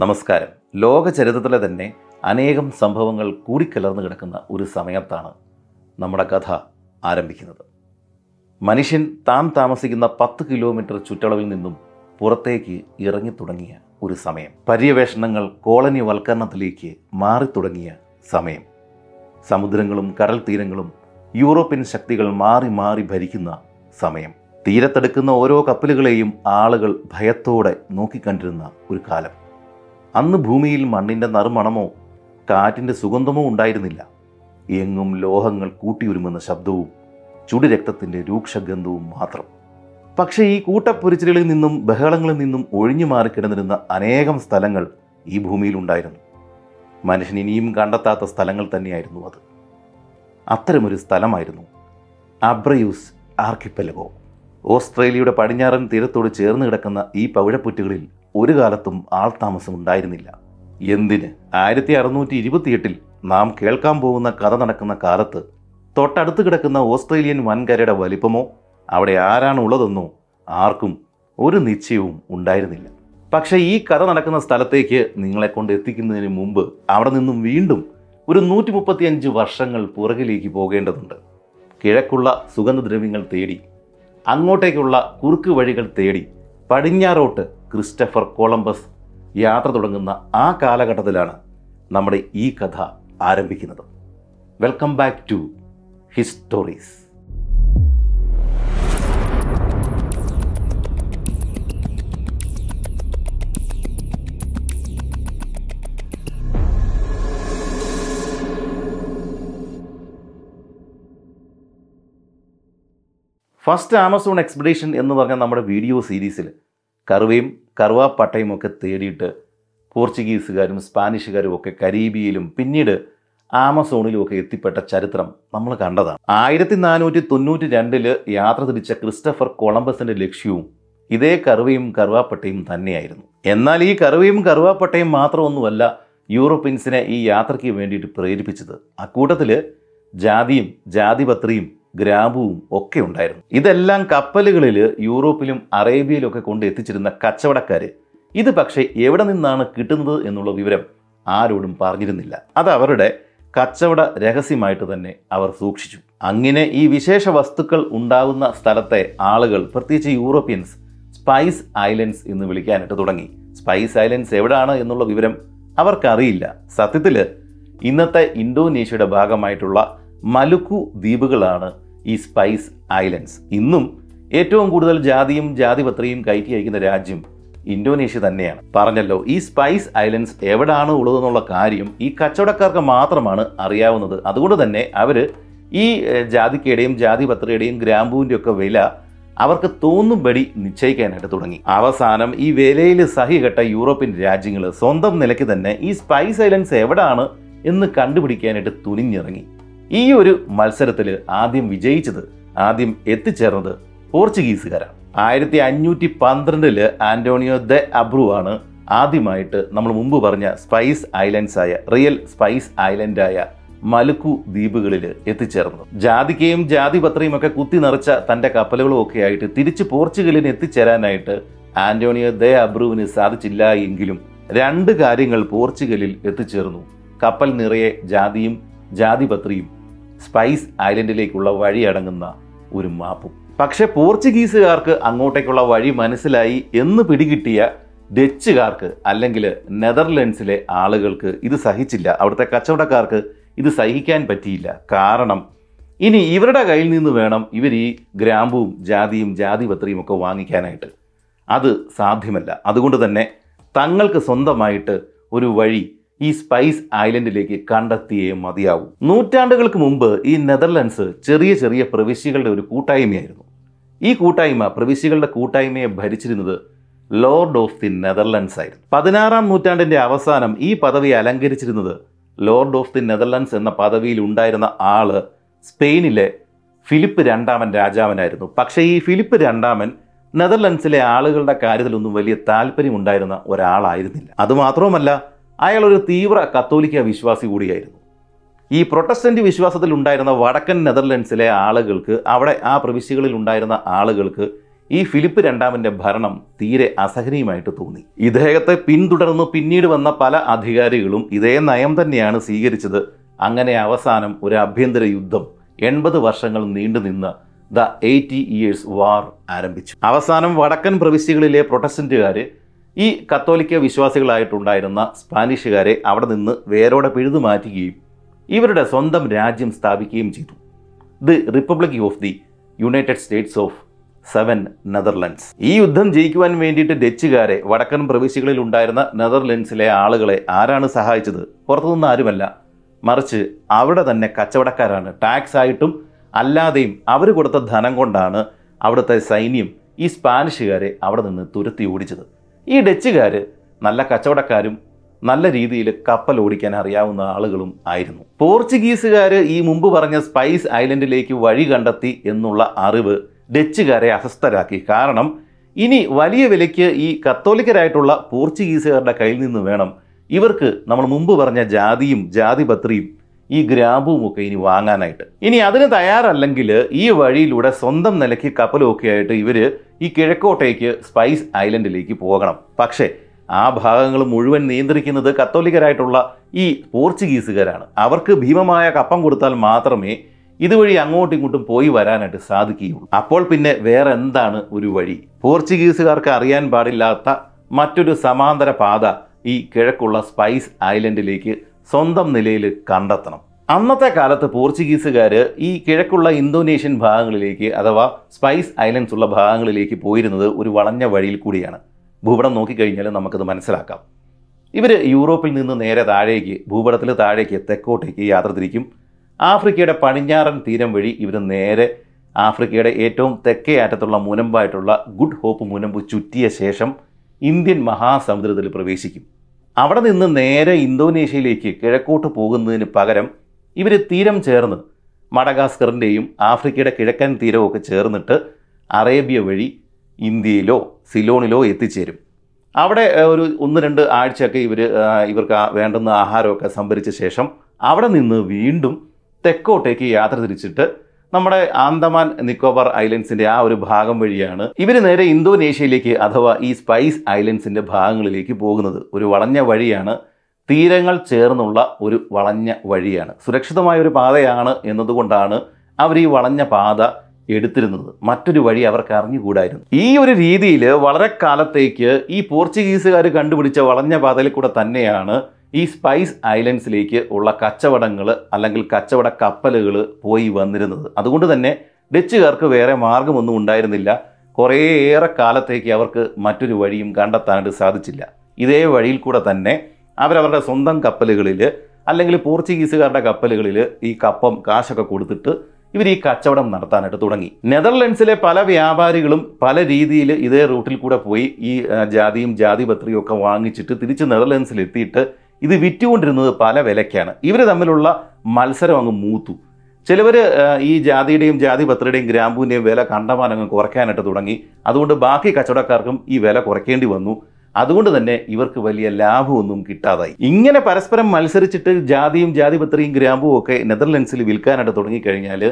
നമസ്കാരം. ലോക ചരിത്രത്തിലെ തന്നെ അനേകം സംഭവങ്ങൾ കൂടിക്കലർന്നു കിടക്കുന്ന ഒരു സമയത്താണ് നമ്മുടെ കഥ ആരംഭിക്കുന്നത്. മനുഷ്യൻ താൻ താമസിക്കുന്ന പത്ത് കിലോമീറ്റർ ചുറ്റളവിൽ നിന്നും പുറത്തേക്ക് ഇറങ്ങി തുടങ്ങിയ ഒരു സമയം. പര്യവേഷണങ്ങൾ കോളനി വൽക്കരണത്തിലേക്ക് മാറിത്തുടങ്ങിയ സമയം. സമുദ്രങ്ങളും കടൽ തീരങ്ങളും യൂറോപ്യൻ ശക്തികൾ മാറി മാറി ഭരിക്കുന്ന സമയം. തീരത്തെടുക്കുന്ന ഓരോ കപ്പലുകളെയും ആളുകൾ ഭയത്തോടെ നോക്കിക്കണ്ടിരുന്ന ഒരു കാലം. അന്ന് ഭൂമിയിൽ മണ്ണിന്റെ നറുമണമോ കാറ്റിന്റെ സുഗന്ധമോ ഉണ്ടായിരുന്നില്ല. എങ്ങും ലോഹങ്ങൾ കൂട്ടിയുരുമുന്ന ശബ്ദവും ചുടുരക്തത്തിന്റെ രൂക്ഷഗന്ധവും മാത്രം. പക്ഷേ ഈ കൂട്ടപ്പൊരിച്ചിലുകളിൽ നിന്നും ബഹളങ്ങളിൽ നിന്നും ഒഴിഞ്ഞു മാറി കിടന്നിരുന്ന അനേകം സ്ഥലങ്ങൾ ഈ ഭൂമിയിലുണ്ടായിരുന്നു മനുഷ്യൻ ഇനിയും കണ്ടെത്താത്ത സ്ഥലങ്ങൾ തന്നെയായിരുന്നു അത്. അത്തരമൊരു സ്ഥലമായിരുന്നു അബ്രയൂസ് ആർക്കിപ്പലഗോ. ഓസ്ട്രേലിയയുടെ പടിഞ്ഞാറൻ തീരത്തോട് ചേർന്ന് കിടക്കുന്ന ഈ പവിഴപ്പുറ്റുകളിൽ ഒരു കാലത്തും ആൾതാമസം ഉണ്ടായിരുന്നില്ല. എന്തിന്? ആയിരത്തി അറുന്നൂറ്റി ഇരുപത്തിയെട്ടിൽ നാം കേൾക്കാൻ പോകുന്ന കഥ നടക്കുന്ന കാലത്ത് തൊട്ടടുത്ത് കിടക്കുന്ന ഓസ്ട്രേലിയൻ വൻകരയുടെ വലിപ്പമോ അവിടെ ആരാണ് ഉള്ളതെന്നോ ആർക്കും ഒരു നിശ്ചയവും ഉണ്ടായിരുന്നില്ല. പക്ഷേ ഈ കഥ നടക്കുന്ന സ്ഥലത്തേക്ക് നിങ്ങളെ കൊണ്ട് എത്തിക്കുന്നതിന് മുമ്പ് അവിടെ നിന്നും വീണ്ടും ഒരു നൂറ്റി മുപ്പത്തിയഞ്ച് വർഷങ്ങൾ പുറകിലേക്ക് പോകേണ്ടതുണ്ട്. കിഴക്കുള്ള സുഗന്ധദ്രവ്യങ്ങൾ തേടി അങ്ങോട്ടേക്കുള്ള കുറുക്ക് വഴികൾ തേടി പടിഞ്ഞാറോട്ട് ക്രിസ്റ്റഫർ കൊളംബസ് യാത്ര തുടങ്ങുന്ന ആ കാലഘട്ടത്തിലാണ് നമ്മുടെ ഈ കഥ ആരംഭിക്കുന്നത്. Welcome back to histories first Amazon expedition എന്ന് പറഞ്ഞ നമ്മുടെ വീഡിയോ സീരീസിൽ കറുവയും കറുവാപ്പട്ടയും ഒക്കെ തേടിയിട്ട് പോർച്ചുഗീസുകാരും സ്പാനിഷുകാരും ഒക്കെ കരീബിയയിലും പിന്നീട് ആമസോണിലും ഒക്കെ എത്തിപ്പെട്ട ചരിത്രം നമ്മൾ കണ്ടതാണ്. ആയിരത്തി നാനൂറ്റി തൊണ്ണൂറ്റി രണ്ടിൽ യാത്ര തിരിച്ച ക്രിസ്റ്റഫർ കൊളംബസിന്റെ ലക്ഷ്യവും ഇതേ കറുവയും കറുവാപ്പട്ടയും തന്നെയായിരുന്നു. എന്നാൽ ഈ കറുവയും കറുവാപ്പട്ടയും മാത്രമൊന്നുമല്ല യൂറോപ്യൻസിനെ ഈ യാത്രയ്ക്ക് വേണ്ടിയിട്ട് പ്രേരിപ്പിച്ചത്. അക്കൂട്ടത്തിൽ ജാതിയും ജാതിപത്രിയും ഗ്രാമ്പുവും ഒക്കെ ഉണ്ടായിരുന്നു. ഇതെല്ലാം കപ്പലുകളിൽ യൂറോപ്പിലും അറേബ്യയിലും ഒക്കെ കൊണ്ട് എത്തിച്ചിരുന്ന കച്ചവടക്കാര്. ഇത് പക്ഷേ എവിടെ നിന്നാണ് കിട്ടുന്നത് എന്നുള്ള വിവരം ആരോടും പറഞ്ഞിരുന്നില്ല. അത് അവരുടെ കച്ചവട രഹസ്യമായിട്ട് തന്നെ അവർ സൂക്ഷിച്ചു. അങ്ങനെ ഈ വിശേഷ വസ്തുക്കൾ ഉണ്ടാകുന്ന സ്ഥലത്തെ ആളുകൾ പ്രത്യേകിച്ച് യൂറോപ്യൻസ് സ്പൈസ് ഐലൻഡ്സ് എന്ന് വിളിക്കാനായിട്ട് തുടങ്ങി. സ്പൈസ് ഐലൻഡ്സ് എവിടെയാണ് എന്നുള്ള വിവരം അവർക്കറിയില്ല. സത്യത്തിൽ ഇന്നത്തെ ഇന്തോനേഷ്യയുടെ ഭാഗമായിട്ടുള്ള മലുക്കു ദ്വീപുകളാണ് ഈ സ്പൈസ് ഐലൻഡ്സ്. ഇന്നും ഏറ്റവും കൂടുതൽ ജാതിയും ജാതിപത്രിയും കയറ്റി അയക്കുന്ന രാജ്യം ഇന്തോനേഷ്യ തന്നെയാണ്. പറഞ്ഞല്ലോ ഈ സ്പൈസ് ഐലൻഡ്സ് എവിടാണ് ഉള്ളതെന്നുള്ള കാര്യം ഈ കച്ചവടക്കാർക്ക് മാത്രമാണ് അറിയാവുന്നത്. അതുകൊണ്ട് തന്നെ അവർ ഈ ജാതിക്കയുടെയും ജാതിപത്രിയുടെയും ഗ്രാമ്പൂവിന്റെ ഒക്കെ വില അവർക്ക് തോന്നുംപടി നിശ്ചയിക്കാനായിട്ട് തുടങ്ങി. അവസാനം ഈ വിലയിൽ സഹികെട്ട യൂറോപ്യൻ രാജ്യങ്ങൾ സ്വന്തം നിലയ്ക്ക് തന്നെ ഈ സ്പൈസ് ഐലൻഡ്സ് എവിടാണ് എന്ന് കണ്ടുപിടിക്കാനായിട്ട് തുനിഞ്ഞിറങ്ങി. ഈ ഒരു മത്സരത്തിൽ ആദ്യം വിജയിച്ചത് ആദ്യം എത്തിച്ചേർന്നത് പോർച്ചുഗീസുകാരാണ്. ആയിരത്തി അഞ്ഞൂറ്റി പന്ത്രണ്ടിൽ ആന്റോണിയോ ദ അബ്രു ആണ് ആദ്യമായിട്ട് നമ്മൾ മുമ്പ് പറഞ്ഞ സ്പൈസ് ഐലൻഡ്സ് ആയ റിയൽ സ്പൈസ് ഐലൻഡായ മലുക്കു ദ്വീപുകളിൽ എത്തിച്ചേർന്നത്. ജാതിക്കയും ജാതിപത്രയും ഒക്കെ കുത്തി നിറച്ച തന്റെ കപ്പലുകളും ഒക്കെ ആയിട്ട് തിരിച്ച് പോർച്ചുഗലിന് എത്തിച്ചേരാനായിട്ട് ആന്റോണിയോ ദ അബ്രുവിന് സാധിച്ചില്ല എങ്കിലും രണ്ട് കാര്യങ്ങൾ പോർച്ചുഗലിൽ എത്തിച്ചേർന്നു. കപ്പൽ നിറയെ ജാതിയും ജാതിപത്രിയും സ്പൈസ് ഐലൻഡിലേക്കുള്ള വഴി അടങ്ങുന്ന ഒരു മാപ്പും. പക്ഷെ പോർച്ചുഗീസുകാർക്ക് അങ്ങോട്ടേക്കുള്ള വഴി മനസ്സിലായി എന്ന് പിടികിട്ടിയ ഡച്ചുകാർക്ക് അല്ലെങ്കിൽ നെതർലൻഡ്സിലെ ആളുകൾക്ക് ഇത് സഹിച്ചില്ല. അവിടുത്തെ കച്ചവടക്കാർക്ക് ഇത് സഹിക്കാൻ പറ്റിയില്ല. കാരണം ഇനി ഇവരുടെ കയ്യിൽ നിന്ന് വേണം ഇവർ ഈ ഗ്രാമ്പുവും ജാതിയും ജാതിപത്രിയും ഒക്കെ വാങ്ങിക്കാനായിട്ട്. അത് സാധ്യമല്ല. അതുകൊണ്ട് തന്നെ തങ്ങൾക്ക് സ്വന്തമായിട്ട് ഒരു വഴി ഈ സ്പൈസ് ഐലൻഡിലേക്ക് കണ്ടെത്തിയേ മതിയാവൂ. നൂറ്റാണ്ടുകൾക്ക് മുമ്പ് ഈ നെതർലൻഡ്സ് ചെറിയ ചെറിയ പ്രവിശ്യകളുടെ ഒരു കൂട്ടായ്മയായിരുന്നു. ഈ കൂട്ടായ്മ പ്രവിശ്യകളുടെ കൂട്ടായ്മയെ ഭരിച്ചിരുന്നത് ലോർഡ് ഓഫ് ദി നെതർലൻഡ്സ് ആയിരുന്നു. പതിനാറാം നൂറ്റാണ്ടിന്റെ അവസാനം ഈ പദവി അലങ്കരിച്ചിരുന്നത് ലോർഡ് ഓഫ് ദി നെതർലൻഡ്സ് എന്ന പദവിയിൽ ഉണ്ടായിരുന്ന ആൾ സ്പെയിനിലെ ഫിലിപ്പ് രണ്ടാമൻ രാജാവനായിരുന്നു. പക്ഷേ ഈ ഫിലിപ്പ് രണ്ടാമൻ നെതർലൻഡ്സിലെ ആളുകളുടെ കാര്യത്തിലൊന്നും വലിയ താല്പര്യമുണ്ടായിരുന്ന ഒരാളായിരുന്നില്ല. അതുമാത്രവുമല്ല അയാൾ ഒരു തീവ്ര കത്തോലിക്ക വിശ്വാസി കൂടിയായിരുന്നു. ഈ പ്രൊട്ടസ്റ്റന്റ് വിശ്വാസത്തിൽ ഉണ്ടായിരുന്ന വടക്കൻ നെതർലൻഡ്സിലെ ആളുകൾക്ക് അവിടെ ആ പ്രവിശ്യകളിൽ ഉണ്ടായിരുന്ന ആളുകൾക്ക് ഈ ഫിലിപ്പ് രണ്ടാമന്റെ ഭരണം തീരെ അസഹനീയമായിട്ട് തോന്നി. ഇദ്ദേഹത്തെ പിന്തുടർന്ന് പിന്നീട് വന്ന പല അധികാരികളും ഇതേ നയം തന്നെയാണ് സ്വീകരിച്ചത്. അങ്ങനെ അവസാനം ഒരു ആഭ്യന്തര യുദ്ധം എൺപത് വർഷങ്ങൾ നീണ്ടുനിന്ന ദ എയ്റ്റി ഇയേഴ്സ് വാർ ആരംഭിച്ചു. അവസാനം വടക്കൻ പ്രവിശ്യകളിലെ പ്രൊട്ടസ്റ്റന്റുകാർ ഈ കത്തോലിക്ക വിശ്വാസികളായിട്ടുണ്ടായിരുന്ന സ്പാനിഷുകാരെ അവിടെ നിന്ന് വേരോടെ പിഴുതു മാറ്റുകയും ഇവരുടെ സ്വന്തം രാജ്യം സ്ഥാപിക്കുകയും ചെയ്തു. The Republic of the United States of Seven Netherlands. ഈ യുദ്ധം ജയിക്കുവാൻ വേണ്ടിയിട്ട് ഡച്ചുകാരെ വടക്കൻ പ്രവിശ്യകളിൽ ഉണ്ടായിരുന്ന നെതർലൻഡ്സിലെ ആളുകളെ ആരാണ് സഹായിച്ചത്? പുറത്തുനിന്ന് ആരുമല്ല. മറിച്ച് അവിടെ തന്നെ കച്ചവടക്കാരാണ്. ടാക്സ് ആയിട്ടും അല്ലാതെയും അവർ കൊടുത്ത ധനം കൊണ്ടാണ് അവിടുത്തെ സൈന്യം ഈ സ്പാനിഷുകാരെ അവിടെ നിന്ന് തുരത്തി ഓടിച്ചത്. ഈ ഡച്ചുകാർ നല്ല കച്ചവടക്കാരും നല്ല രീതിയിൽ കപ്പൽ ഓടിക്കാൻ അറിയാവുന്ന ആളുകളും ആയിരുന്നു. പോർച്ചുഗീസുകാർ ഈ മുമ്പ് പറഞ്ഞ സ്പൈസ് ഐലൻഡിലേക്ക് വഴി കണ്ടെത്തി എന്നുള്ള അറിവ് ഡച്ചുകാരെ അസ്വസ്ഥരാക്കി. കാരണം ഇനി വലിയ വിലയ്ക്ക് ഈ കത്തോലിക്കരായിട്ടുള്ള പോർച്ചുഗീസുകാരുടെ കയ്യിൽ നിന്ന് വേണം. ഇവർക്ക് നമ്മൾ മുമ്പ് പറഞ്ഞ ജാതിയും ജാതിപത്രിയും ഈ ഗ്രാമ്പുമൊക്കെ ഇനി വാങ്ങാനായിട്ട്. ഇനി അതിന് തയ്യാറല്ലെങ്കിൽ ഈ വഴിയിലൂടെ സ്വന്തം നിലയ്ക്ക് കപ്പലൊക്കെ ആയിട്ട് ഇവർ ഈ കിഴക്കോട്ടേക്ക് സ്പൈസ് ഐലൻഡിലേക്ക് പോകണം. പക്ഷേ ആ ഭാഗങ്ങൾ മുഴുവൻ നിയന്ത്രിക്കുന്നത് കത്തോലിക്കരായിട്ടുള്ള ഈ പോർച്ചുഗീസുകാരാണ്. അവർക്ക് ഭീമമായ കപ്പം കൊടുത്താൽ മാത്രമേ ഇതുവഴി അങ്ങോട്ടും ഇങ്ങോട്ടും പോയി വരാനായിട്ട് സാധിക്കുകയുള്ളൂ. അപ്പോൾ പിന്നെ വേറെ എന്താണ് ഒരു വഴി? പോർച്ചുഗീസുകാർക്ക് അറിയാൻ പാടില്ലാത്ത മറ്റൊരു സമാന്തര പാത ഈ കിഴക്കുള്ള സ്പൈസ് ഐലൻഡിലേക്ക് സ്വന്തം നിലയിൽ കണ്ടെത്തണം. അന്നത്തെ കാലത്ത് പോർച്ചുഗീസുകാർ ഈ കിഴക്കുള്ള ഇന്തോനേഷ്യൻ ഭാഗങ്ങളിലേക്ക് അഥവാ സ്പൈസ് ഐലൻഡ്സ് ഉള്ള ഭാഗങ്ങളിലേക്ക് പോയിരുന്നത് ഒരു വളഞ്ഞ വഴിയിൽ കൂടിയാണ്. ഭൂപടം നോക്കിക്കഴിഞ്ഞാൽ നമുക്കത് മനസ്സിലാക്കാം. ഇവർ യൂറോപ്പിൽ നിന്ന് നേരെ താഴേക്ക് ഭൂപടത്തിൽ താഴേക്ക് തെക്കോട്ടേക്ക് യാത്ര തിരിക്കും. ആഫ്രിക്കയുടെ പടിഞ്ഞാറൻ തീരം വഴി ഇവർ നേരെ ആഫ്രിക്കയുടെ ഏറ്റവും തെക്കേ അറ്റത്തുള്ള മുനമ്പായിട്ടുള്ള ഗുഡ് ഹോപ്പ് മുനമ്പ് ചുറ്റിയ ശേഷം ഇന്ത്യൻ മഹാസമുദ്രത്തിൽ പ്രവേശിക്കും. അവിടെ നിന്ന് നേരെ ഇന്തോനേഷ്യയിലേക്ക് കിഴക്കോട്ട് പോകുന്നതിന് പകരം ഇവർ തീരം ചേർന്ന് മഡഗാസ്കറിന്റെയും ആഫ്രിക്കയുടെ കിഴക്കൻ തീരമൊക്കെ ചേർന്നിട്ട് അറേബ്യ വഴി ഇന്ത്യയിലോ സിലോണിലോ എത്തിച്ചേരും. അവിടെ ഒരു ഒന്ന് രണ്ട് ആഴ്ചയൊക്കെ ഇവർ ഇവർക്ക് വേണ്ടുന്ന ആഹാരമൊക്കെ സംഭരിച്ച ശേഷം അവിടെ നിന്ന് വീണ്ടും തെക്കോട്ടേക്ക് യാത്ര തിരിച്ചിട്ട് നമ്മുടെ ആന്തമാൻ നിക്കോബാർ ഐലൻഡ്സിന്റെ ആ ഒരു ഭാഗം വഴിയാണ് ഇവർ നേരെ ഇന്തോനേഷ്യയിലേക്ക് അഥവാ ഈ സ്പൈസ് ഐലൻഡ്സിന്റെ ഭാഗങ്ങളിലേക്ക് പോകുന്നത്. ഒരു വളഞ്ഞ വഴിയാണ്. തീരങ്ങൾ ചേർന്നുള്ള ഒരു വളഞ്ഞ വഴിയാണ്. സുരക്ഷിതമായ ഒരു പാതയാണ് എന്നതുകൊണ്ടാണ് അവർ ഈ വളഞ്ഞ പാത എടുത്തിരുന്നത്. മറ്റൊരു വഴി അവർക്ക് അറിഞ്ഞുകൂടായിരുന്നു. ഈ ഒരു രീതിയിൽ വളരെ കാലത്തേക്ക് ഈ പോർച്ചുഗീസുകാർ കണ്ടുപിടിച്ച വളഞ്ഞ പാതയിൽ കൂടെ തന്നെയാണ് ഈ സ്പൈസ് ഐലൻഡ്സിലേക്ക് ഉള്ള കച്ചവടങ്ങൾ അല്ലെങ്കിൽ കച്ചവട കപ്പലുകൾ പോയി വന്നിരുന്നത്. അതുകൊണ്ട് തന്നെ ഡച്ചുകാർക്ക് വേറെ മാർഗമൊന്നും ഉണ്ടായിരുന്നില്ല. കുറേയേറെ കാലത്തേക്ക് അവർക്ക് മറ്റൊരു വഴിയും കണ്ടെത്താനായിട്ട് സാധിച്ചില്ല. ഇതേ വഴിയിൽ കൂടെ തന്നെ അവരവരുടെ സ്വന്തം കപ്പലുകളിൽ അല്ലെങ്കിൽ പോർച്ചുഗീസുകാരുടെ കപ്പലുകളിൽ ഈ കപ്പം കാശൊക്കെ കൊടുത്തിട്ട് ഇവർ ഈ കച്ചവടം നടത്താനായിട്ട് തുടങ്ങി. നെതർലൻഡ്സിലെ പല വ്യാപാരികളും പല രീതിയിൽ ഇതേ റൂട്ടിൽ കൂടെ പോയി ഈ ജാതിയും ജാതിയും ജാതിപത്രിയും ഒക്കെ വാങ്ങിച്ചിട്ട് തിരിച്ച് നെതർലൻഡ്സിൽ എത്തിയിട്ട് ഇത് വിറ്റുകൊണ്ടിരുന്നത് പല വിലയ്ക്കാണ്. ഇവർ തമ്മിലുള്ള മത്സരം അങ്ങ് മൂത്തു. ചിലവർ ഈ ജാതിയുടെയും ജാതി പത്രയുടെയും ഗ്രാമ്പൂവിന്റെയും വില കണ്ടമാനം അങ്ങ് കുറയ്ക്കാനായിട്ട് തുടങ്ങി. അതുകൊണ്ട് ബാക്കി കച്ചവടക്കാർക്കും ഈ വില കുറയ്ക്കേണ്ടി വന്നു. അതുകൊണ്ട് തന്നെ ഇവർക്ക് വലിയ ലാഭമൊന്നും കിട്ടാതായി. ഇങ്ങനെ പരസ്പരം മത്സരിച്ചിട്ട് ജാതിയും ജാതി ജാതിപത്രിയും ഗ്രാമ്പും ഒക്കെ നെതർലൻഡ്സിൽ വിൽക്കാനായിട്ട് തുടങ്ങിക്കഴിഞ്ഞാൽ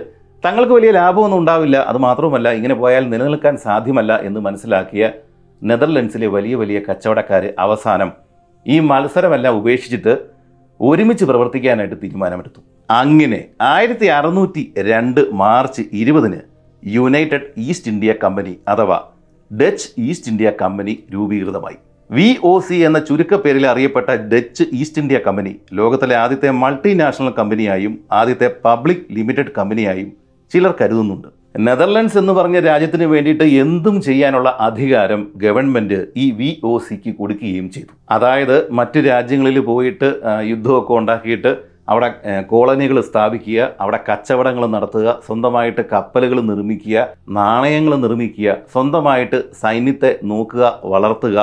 തങ്ങൾക്ക് വലിയ ലാഭമൊന്നും ഉണ്ടാവില്ല. അത് മാത്രമല്ല ഇങ്ങനെ പോയാൽ നിലനിൽക്കാൻ സാധ്യമല്ല എന്ന് മനസ്സിലാക്കിയ നെതർലൻഡ്സിലെ വലിയ വലിയ കച്ചവടക്കാർ അവസാനം ഈ മത്സരമെല്ലാം ഉപേക്ഷിച്ചിട്ട് ഒരുമിച്ച് പ്രവർത്തിക്കാനായിട്ട് തീരുമാനമെടുത്തു. അങ്ങനെ ആയിരത്തി അറുന്നൂറ്റി രണ്ട് മാർച്ച് ഇരുപതിന് യുണൈറ്റഡ് ഈസ്റ്റ് ഇന്ത്യ കമ്പനി അഥവാ ഡച്ച് ഈസ്റ്റ് ഇന്ത്യ കമ്പനി രൂപീകൃതമായി. വി ഒ സി എന്ന ചുരുക്കപ്പേരിൽ അറിയപ്പെട്ട ഡച്ച് ഈസ്റ്റ് ഇന്ത്യ കമ്പനി ലോകത്തിലെ ആദ്യത്തെ മൾട്ടിനാഷണൽ കമ്പനിയായും ആദ്യത്തെ പബ്ലിക് ലിമിറ്റഡ് കമ്പനിയായും ചിലർ കരുതുന്നുണ്ട്. നെതർലൻഡ്സ് എന്ന് പറഞ്ഞ രാജ്യത്തിന് വേണ്ടിയിട്ട് എന്തും ചെയ്യാനുള്ള അധികാരം ഗവൺമെന്റ് ഈ വി ഒ സിക്ക് കൊടുക്കുകയും ചെയ്തു. അതായത് മറ്റു രാജ്യങ്ങളിൽ പോയിട്ട് യുദ്ധമൊക്കെ ഉണ്ടാക്കിയിട്ട് അവിടെ കോളനികൾ സ്ഥാപിക്കുക അവിടെ കച്ചവടങ്ങൾ നടത്തുക സ്വന്തമായിട്ട് കപ്പലുകൾ നിർമ്മിക്കുക നാണയങ്ങൾ നിർമ്മിക്കുക സ്വന്തമായിട്ട് സൈന്യത്തെ നോക്കുക വളർത്തുക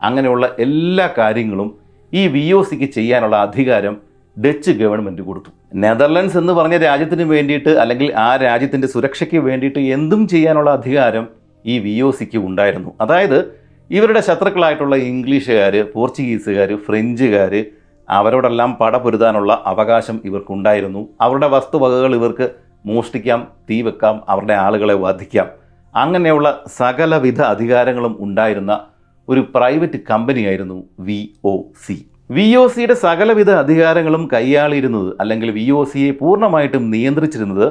അങ്ങനെയുള്ള എല്ലാ കാര്യങ്ങളും ഈ വി ഒ സിക്ക് ചെയ്യാനുള്ള അധികാരം ഡച്ച് ഗവൺമെന്റ് കൊടുത്തു. നെതർലൻഡ്സ് എന്ന് പറഞ്ഞ രാജ്യത്തിന് വേണ്ടിയിട്ട് അല്ലെങ്കിൽ ആ രാജ്യത്തിന്റെ സുരക്ഷയ്ക്ക് വേണ്ടിയിട്ട് എന്തും ചെയ്യാനുള്ള അധികാരം ഈ വി ഒ സിക്ക് ഉണ്ടായിരുന്നു. അതായത് ഇവരുടെ ശത്രുക്കളായിട്ടുള്ള ഇംഗ്ലീഷുകാർ പോർച്ചുഗീസുകാർ ഫ്രഞ്ചുകാർ അവരോടെല്ലാം പടപൊരുതാനുള്ള അവകാശം ഇവർക്കുണ്ടായിരുന്നു. അവരുടെ വസ്തുവകകൾ ഇവർക്ക് മോഷ്ടിക്കാം തീ വെക്കാം അവരുടെ ആളുകളെ വധിക്കാം. അങ്ങനെയുള്ള സകലവിധ അധികാരങ്ങളും ഉണ്ടായിരുന്ന ഒരു private കമ്പനിയായിരുന്നു V O C V O സിയുടെ സകലവിധ അധികാരങ്ങളും കൈയാളിയിരുന്നത് അല്ലെങ്കിൽ വി ഒ സിയെ പൂർണമായിട്ടും നിയന്ത്രിച്ചിരുന്നത്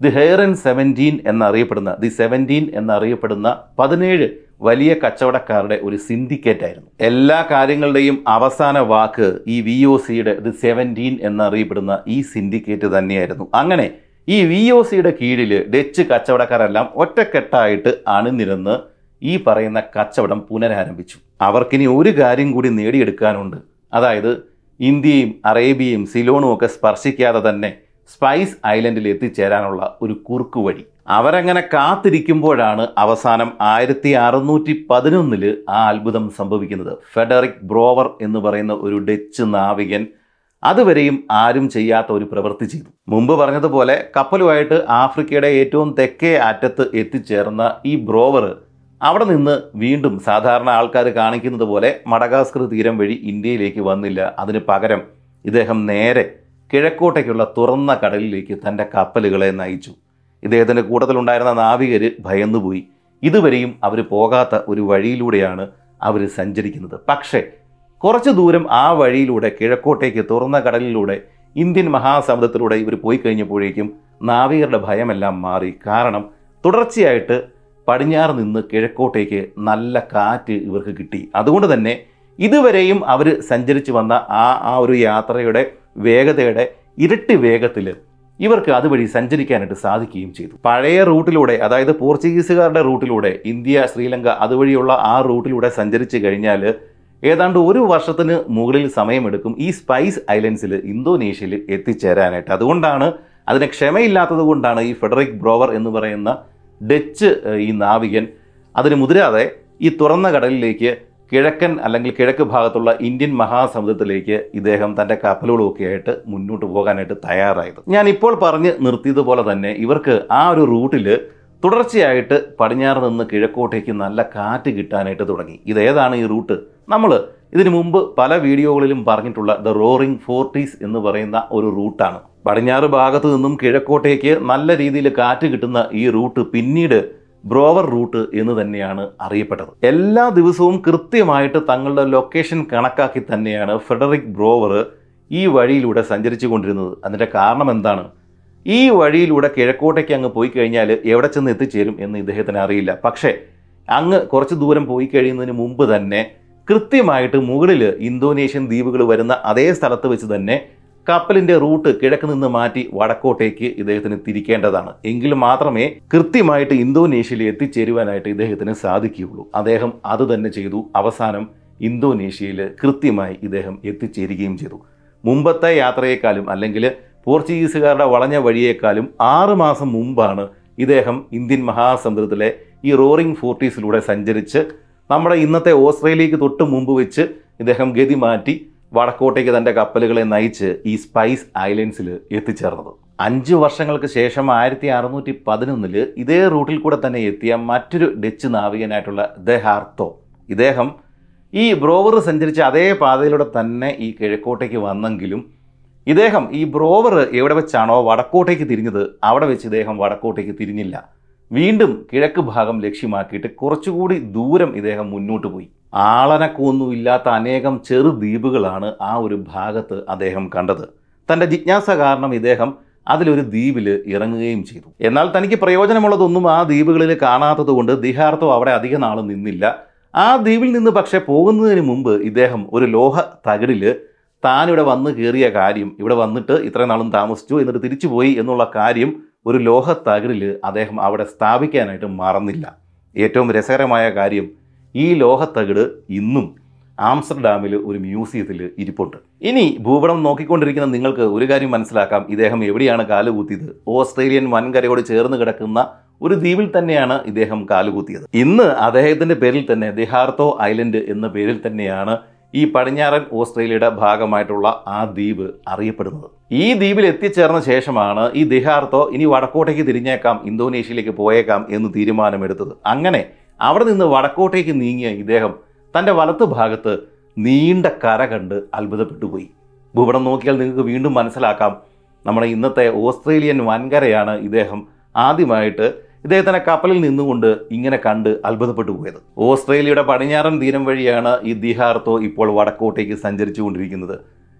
ദി ഹെയർ ആൻഡ് സെവന്റീൻ എന്നറിയപ്പെടുന്ന ദി സെവന്റീൻ എന്നറിയപ്പെടുന്ന പതിനേഴ് വലിയ കച്ചവടക്കാരുടെ ഒരു സിൻഡിക്കേറ്റ് ആയിരുന്നു എല്ലാ കാര്യങ്ങളുടെയും അവസാന വാക്ക് ഈ വി ഒ സിയുടെ ദി സെവന്റീൻ എന്നറിയപ്പെടുന്ന ഈ സിൻഡിക്കേറ്റ് തന്നെയായിരുന്നു. അങ്ങനെ ഈ വി ഒ സിയുടെ കീഴിൽ ഡച്ച് കച്ചവടക്കാരെല്ലാം ഒറ്റക്കെട്ടായിട്ട് അണിനിരന്ന് ഈ പറയുന്ന കച്ചവടം പുനരാരംഭിച്ചു. അവർക്കിനി ഒരു കാര്യം കൂടി നേടിയെടുക്കാനുണ്ട്. അതായത് ഇന്ത്യയും അറേബ്യയും സിലോണും ഒക്കെ സ്പർശിക്കാതെ തന്നെ സ്പൈസ് ഐലൻഡിൽ എത്തിച്ചേരാനുള്ള ഒരു കുറുക്കുവഴി അവരങ്ങനെ കാത്തിരിക്കുമ്പോഴാണ് അവസാനം ആയിരത്തി അറുന്നൂറ്റി പതിനൊന്നിൽ ആ അത്ഭുതം സംഭവിക്കുന്നത്. ഫെഡറിക് ബ്രോവർ എന്ന് പറയുന്ന ഒരു ഡച്ച് നാവികൻ അതുവരെയും ആരും ചെയ്യാത്ത ഒരു പ്രവൃത്തി ചെയ്തു. മുമ്പ് പറഞ്ഞതുപോലെ കപ്പലുമായിട്ട് ആഫ്രിക്കയുടെ ഏറ്റവും തെക്കേ അറ്റത്ത് എത്തിച്ചേർന്ന ഈ ബ്രോവർ അവിടെ നിന്ന് വീണ്ടും സാധാരണ ആൾക്കാർ കാണിക്കുന്നത് പോലെ മഡഗാസ്കർ തീരം വഴി ഇന്ത്യയിലേക്ക് വന്നില്ല. അതിന് പകരം ഇദ്ദേഹം നേരെ കിഴക്കോട്ടേക്കുള്ള തുറന്ന കടലിലേക്ക് തന്റെ കപ്പലുകളെ നയിച്ചു. ഇദ്ദേഹത്തിന്റെ കൂട്ടത്തിലുണ്ടായിരുന്ന നാവികർ ഭയന്നുപോയി. ഇതുവരെയും അവർ പോകാത്ത ഒരു വഴിയിലൂടെയാണ് അവർ സഞ്ചരിക്കുന്നത്. പക്ഷേ കുറച്ച് ദൂരം ആ വഴിയിലൂടെ കിഴക്കോട്ടേക്ക് തുറന്ന കടലിലൂടെ ഇന്ത്യൻ മഹാസമുദ്രത്തിലൂടെ ഇവർ പോയി കഴിഞ്ഞപ്പോഴേക്കും നാവികരുടെ ഭയമെല്ലാം മാറി. കാരണം തുടർച്ചയായിട്ട് പടിഞ്ഞാറ് നിന്ന് കിഴക്കോട്ടേക്ക് നല്ല കാറ്റ് ഇവർക്ക് കിട്ടി. അതുകൊണ്ട് തന്നെ ഇതുവരെയും അവർ സഞ്ചരിച്ചു വന്ന ആ ആ ഒരു യാത്രയുടെ വേഗതയുടെ ഇരട്ടി വേഗത്തിൽ ഇവർക്ക് അതുവഴി സഞ്ചരിക്കാനായിട്ട് സാധിക്കുകയും ചെയ്തു. പഴയ റൂട്ടിലൂടെ അതായത് പോർച്ചുഗീസുകാരുടെ റൂട്ടിലൂടെ ഇന്ത്യ ശ്രീലങ്ക അതുവഴിയുള്ള ആ റൂട്ടിലൂടെ സഞ്ചരിച്ചു കഴിഞ്ഞാൽ ഏതാണ്ട് ഒരു വർഷത്തിന് മുകളിൽ സമയമെടുക്കും ഈ സ്പൈസ് ഐലൻഡ്സിൽ ഇന്തോനേഷ്യയിൽ എത്തിച്ചേരാനായിട്ട്. അതുകൊണ്ടാണ് അതിന് ക്ഷമയില്ലാത്തത് കൊണ്ടാണ് ഈ ഫെഡറിക് ബ്രോവർ എന്ന് പറയുന്ന ഡച്ച് ഈ നാവികൻ അതിന് മുതിരാതെ ഈ തുറന്ന കടലിലേക്ക് കിഴക്കൻ അല്ലെങ്കിൽ കിഴക്ക് ഭാഗത്തുള്ള ഇന്ത്യൻ മഹാസമുദ്രത്തിലേക്ക് ഇദ്ദേഹം തന്റെ കപ്പലുകളൊക്കെ ആയിട്ട് മുന്നോട്ട് പോകാനായിട്ട് തയ്യാറായത്. ഞാൻ ഇപ്പോൾ പറഞ്ഞ് നിർത്തിയതുപോലെ തന്നെ ഇവർക്ക് ആ ഒരു റൂട്ടിൽ തുടർച്ചയായിട്ട് പടിഞ്ഞാറ് നിന്ന് കിഴക്കോട്ടേക്ക് നല്ല കാറ്റ് കിട്ടാനായിട്ട് തുടങ്ങി. ഇതേതാണ് ഈ റൂട്ട്. നമ്മൾ ഇതിനു മുമ്പ് പല വീഡിയോകളിലും പറഞ്ഞിട്ടുള്ള ദ റോറിംഗ് ഫോർട്ടീസ് എന്ന് പറയുന്ന ഒരു റൂട്ടാണ്. പടിഞ്ഞാറ് ഭാഗത്ത് നിന്നും കിഴക്കോട്ടേക്ക് നല്ല രീതിയിൽ കാറ്റ് കിട്ടുന്ന ഈ റൂട്ട് പിന്നീട് ബ്രോവർ റൂട്ട് എന്ന് തന്നെയാണ് അറിയപ്പെട്ടത്. എല്ലാ ദിവസവും കൃത്യമായിട്ട് തങ്ങളുടെ ലൊക്കേഷൻ കണക്കാക്കി തന്നെയാണ് ഫെഡറിക് ബ്രോവർ ഈ വഴിയിലൂടെ സഞ്ചരിച്ചു കൊണ്ടിരുന്നത് അതിന്റെ കാരണം എന്താണ്? ഈ വഴിയിലൂടെ കിഴക്കോട്ടേക്ക് അങ്ങ് പോയി കഴിഞ്ഞാൽ എവിടെ ചെന്ന് എത്തിച്ചേരും എന്ന് ഇദ്ദേഹത്തിന് അറിയില്ല. പക്ഷേ അങ്ങ് കുറച്ച് ദൂരം പോയി കഴിയുന്നതിന് മുമ്പ് തന്നെ കൃത്യമായിട്ട് മുകളിൽ ഇന്തോനേഷ്യൻ ദ്വീപുകൾ വരുന്ന അതേ സ്ഥലത്ത് വെച്ച് തന്നെ കപ്പലിന്റെ റൂട്ട് കിഴക്ക് നിന്ന് മാറ്റി വടക്കോട്ടേക്ക് ഇദ്ദേഹത്തിന് തിരിക്കേണ്ടതാണ്. എങ്കിൽ മാത്രമേ കൃത്യമായിട്ട് ഇന്തോനേഷ്യയിൽ എത്തിച്ചേരുവാനായിട്ട് ഇദ്ദേഹത്തിന് സാധിക്കുകയുള്ളൂ. അദ്ദേഹം അത് തന്നെ ചെയ്തു. അവസാനം ഇന്തോനേഷ്യയിൽ കൃത്യമായി ഇദ്ദേഹം എത്തിച്ചേരുകയും ചെയ്തു. മുമ്പത്തെ യാത്രയെക്കാളും അല്ലെങ്കിൽ പോർച്ചുഗീസുകാരുടെ വളഞ്ഞ വഴിയേക്കാളും ആറ് മാസം മുമ്പാണ് ഇദ്ദേഹം ഇന്ത്യൻ മഹാസമുദ്രത്തിലെ ഈ റോറിംഗ് ഫോർട്ടീസിലൂടെ സഞ്ചരിച്ച് നമ്മുടെ ഇന്നത്തെ ഓസ്ട്രേലിയക്ക് തൊട്ട് മുമ്പ് വെച്ച് ഇദ്ദേഹം ഗതി മാറ്റി വടക്കോട്ടേക്ക് തന്റെ കപ്പലുകളെ നയിച്ച് ഈ സ്പൈസ് ഐലൻഡ്സിൽ എത്തിച്ചേർന്നത്. അഞ്ച് വർഷങ്ങൾക്ക് ശേഷം ആയിരത്തി അറുന്നൂറ്റി പതിനൊന്നിൽ ഇതേ റൂട്ടിൽ കൂടെ തന്നെ എത്തിയ മറ്റൊരു ഡച്ച് നാവികനായിട്ടുള്ള ദഹാർത്തോ ഇദ്ദേഹം ഈ ബ്രോവർ സഞ്ചരിച്ച അതേ പാതയിലൂടെ തന്നെ ഈ കിഴക്കോട്ടേക്ക് വന്നെങ്കിലും ഇദ്ദേഹം ഈ ബ്രോവർ എവിടെ വെച്ചാണോ വടക്കോട്ടേക്ക് തിരിഞ്ഞത് അവിടെ വെച്ച് ഇദ്ദേഹം വടക്കോട്ടേക്ക് തിരിഞ്ഞില്ല. വീണ്ടും കിഴക്ക് ഭാഗം ലക്ഷ്യമാക്കിയിട്ട് കുറച്ചുകൂടി ദൂരം ഇദ്ദേഹം മുന്നോട്ട് പോയി. ആളനക്കൊന്നും ഇല്ലാത്ത അനേകം ചെറു ദ്വീപുകളാണ് ആ ഒരു ഭാഗത്ത് അദ്ദേഹം കണ്ടത്. തന്റെ ജിജ്ഞാസ കാരണം ഇദ്ദേഹം അതിലൊരു ദ്വീപിൽ ഇറങ്ങുകയും ചെയ്തു. എന്നാൽ തനിക്ക് പ്രയോജനമുള്ളതൊന്നും ആ ദ്വീപുകളിൽ കാണാത്തത് കൊണ്ട് ദിഹാർത്തോ അവിടെ അധിക നാൾ നിന്നില്ല. ആ ദ്വീപിൽ നിന്ന് പക്ഷേ പോകുന്നതിന് മുമ്പ് ഇദ്ദേഹം ഒരു ലോഹ തകിടിൽ താനിവിടെ വന്ന് കയറിയ കാര്യം ഇവിടെ വന്നിട്ട് ഇത്രയും നാളും താമസിച്ചു എന്നിട്ട് തിരിച്ചുപോയി എന്നുള്ള കാര്യം ഒരു ലോഹ തകിടിൽ അദ്ദേഹം അവിടെ സ്ഥാപിക്കാനായിട്ട് മറന്നില്ല. ഏറ്റവും രസകരമായ കാര്യം ഈ ലോഹത്തകിട് ഇന്നും ആംസ്റ്റർഡാമിൽ ഒരു മ്യൂസിയത്തിൽ ഇരിപ്പുണ്ട്. ഇനി ഭൂപടം നോക്കിക്കൊണ്ടിരിക്കുന്ന നിങ്ങൾക്ക് ഒരു കാര്യം മനസ്സിലാക്കാം. ഇദ്ദേഹം എവിടെയാണ് കാലുകൂത്തിയത് ഓസ്ട്രേലിയൻ വൻകരയോട് ചേർന്ന് കിടക്കുന്ന ഒരു ദ്വീപിൽ തന്നെയാണ് ഇദ്ദേഹം കാലുകൂത്തിയത് ഇന്ന് അദ്ദേഹത്തിന്റെ പേരിൽ തന്നെ ദിഹാർത്തോ ഐലൻഡ് എന്ന പേരിൽ തന്നെയാണ് ഈ പടിഞ്ഞാറൻ ഓസ്ട്രേലിയയുടെ ഭാഗമായിട്ടുള്ള ആ ദ്വീപ് അറിയപ്പെടുന്നത്. ഈ ദ്വീപിൽ എത്തിച്ചേർന്ന ശേഷമാണ് ഈ ദിഹാർത്തോ ഇനി വടക്കോട്ടേക്ക് തിരിഞ്ഞേക്കാം ഇന്തോനേഷ്യയിലേക്ക് പോയേക്കാം എന്ന് തീരുമാനമെടുത്തത്. അങ്ങനെ അവിടെ നിന്ന് വടക്കോട്ടേക്ക് നീങ്ങിയ ഇദ്ദേഹം തന്റെ വലത്ത് ഭാഗത്ത് നീണ്ട കര കണ്ട് അത്ഭുതപ്പെട്ടുപോയി. ഭൂപടം നോക്കിയാൽ നിങ്ങൾക്ക് വീണ്ടും മനസ്സിലാക്കാം. നമ്മുടെ ഇന്നത്തെ ഓസ്ട്രേലിയൻ വൻകരയാണ് ഇദ്ദേഹം ആദ്യമായിട്ട് ഇദ്ദേഹത്തിന്റെ കപ്പലിൽ നിന്നുകൊണ്ട് ഇങ്ങനെ കണ്ട് അത്ഭുതപ്പെട്ടു പോയത് ഓസ്ട്രേലിയയുടെ പടിഞ്ഞാറൻ തീരം വഴിയാണ് ഈ ദിഹാർത്തോ ഇപ്പോൾ വടക്കോട്ടേക്ക് സഞ്ചരിച്ചുകൊണ്ടിരിക്കുന്നത്.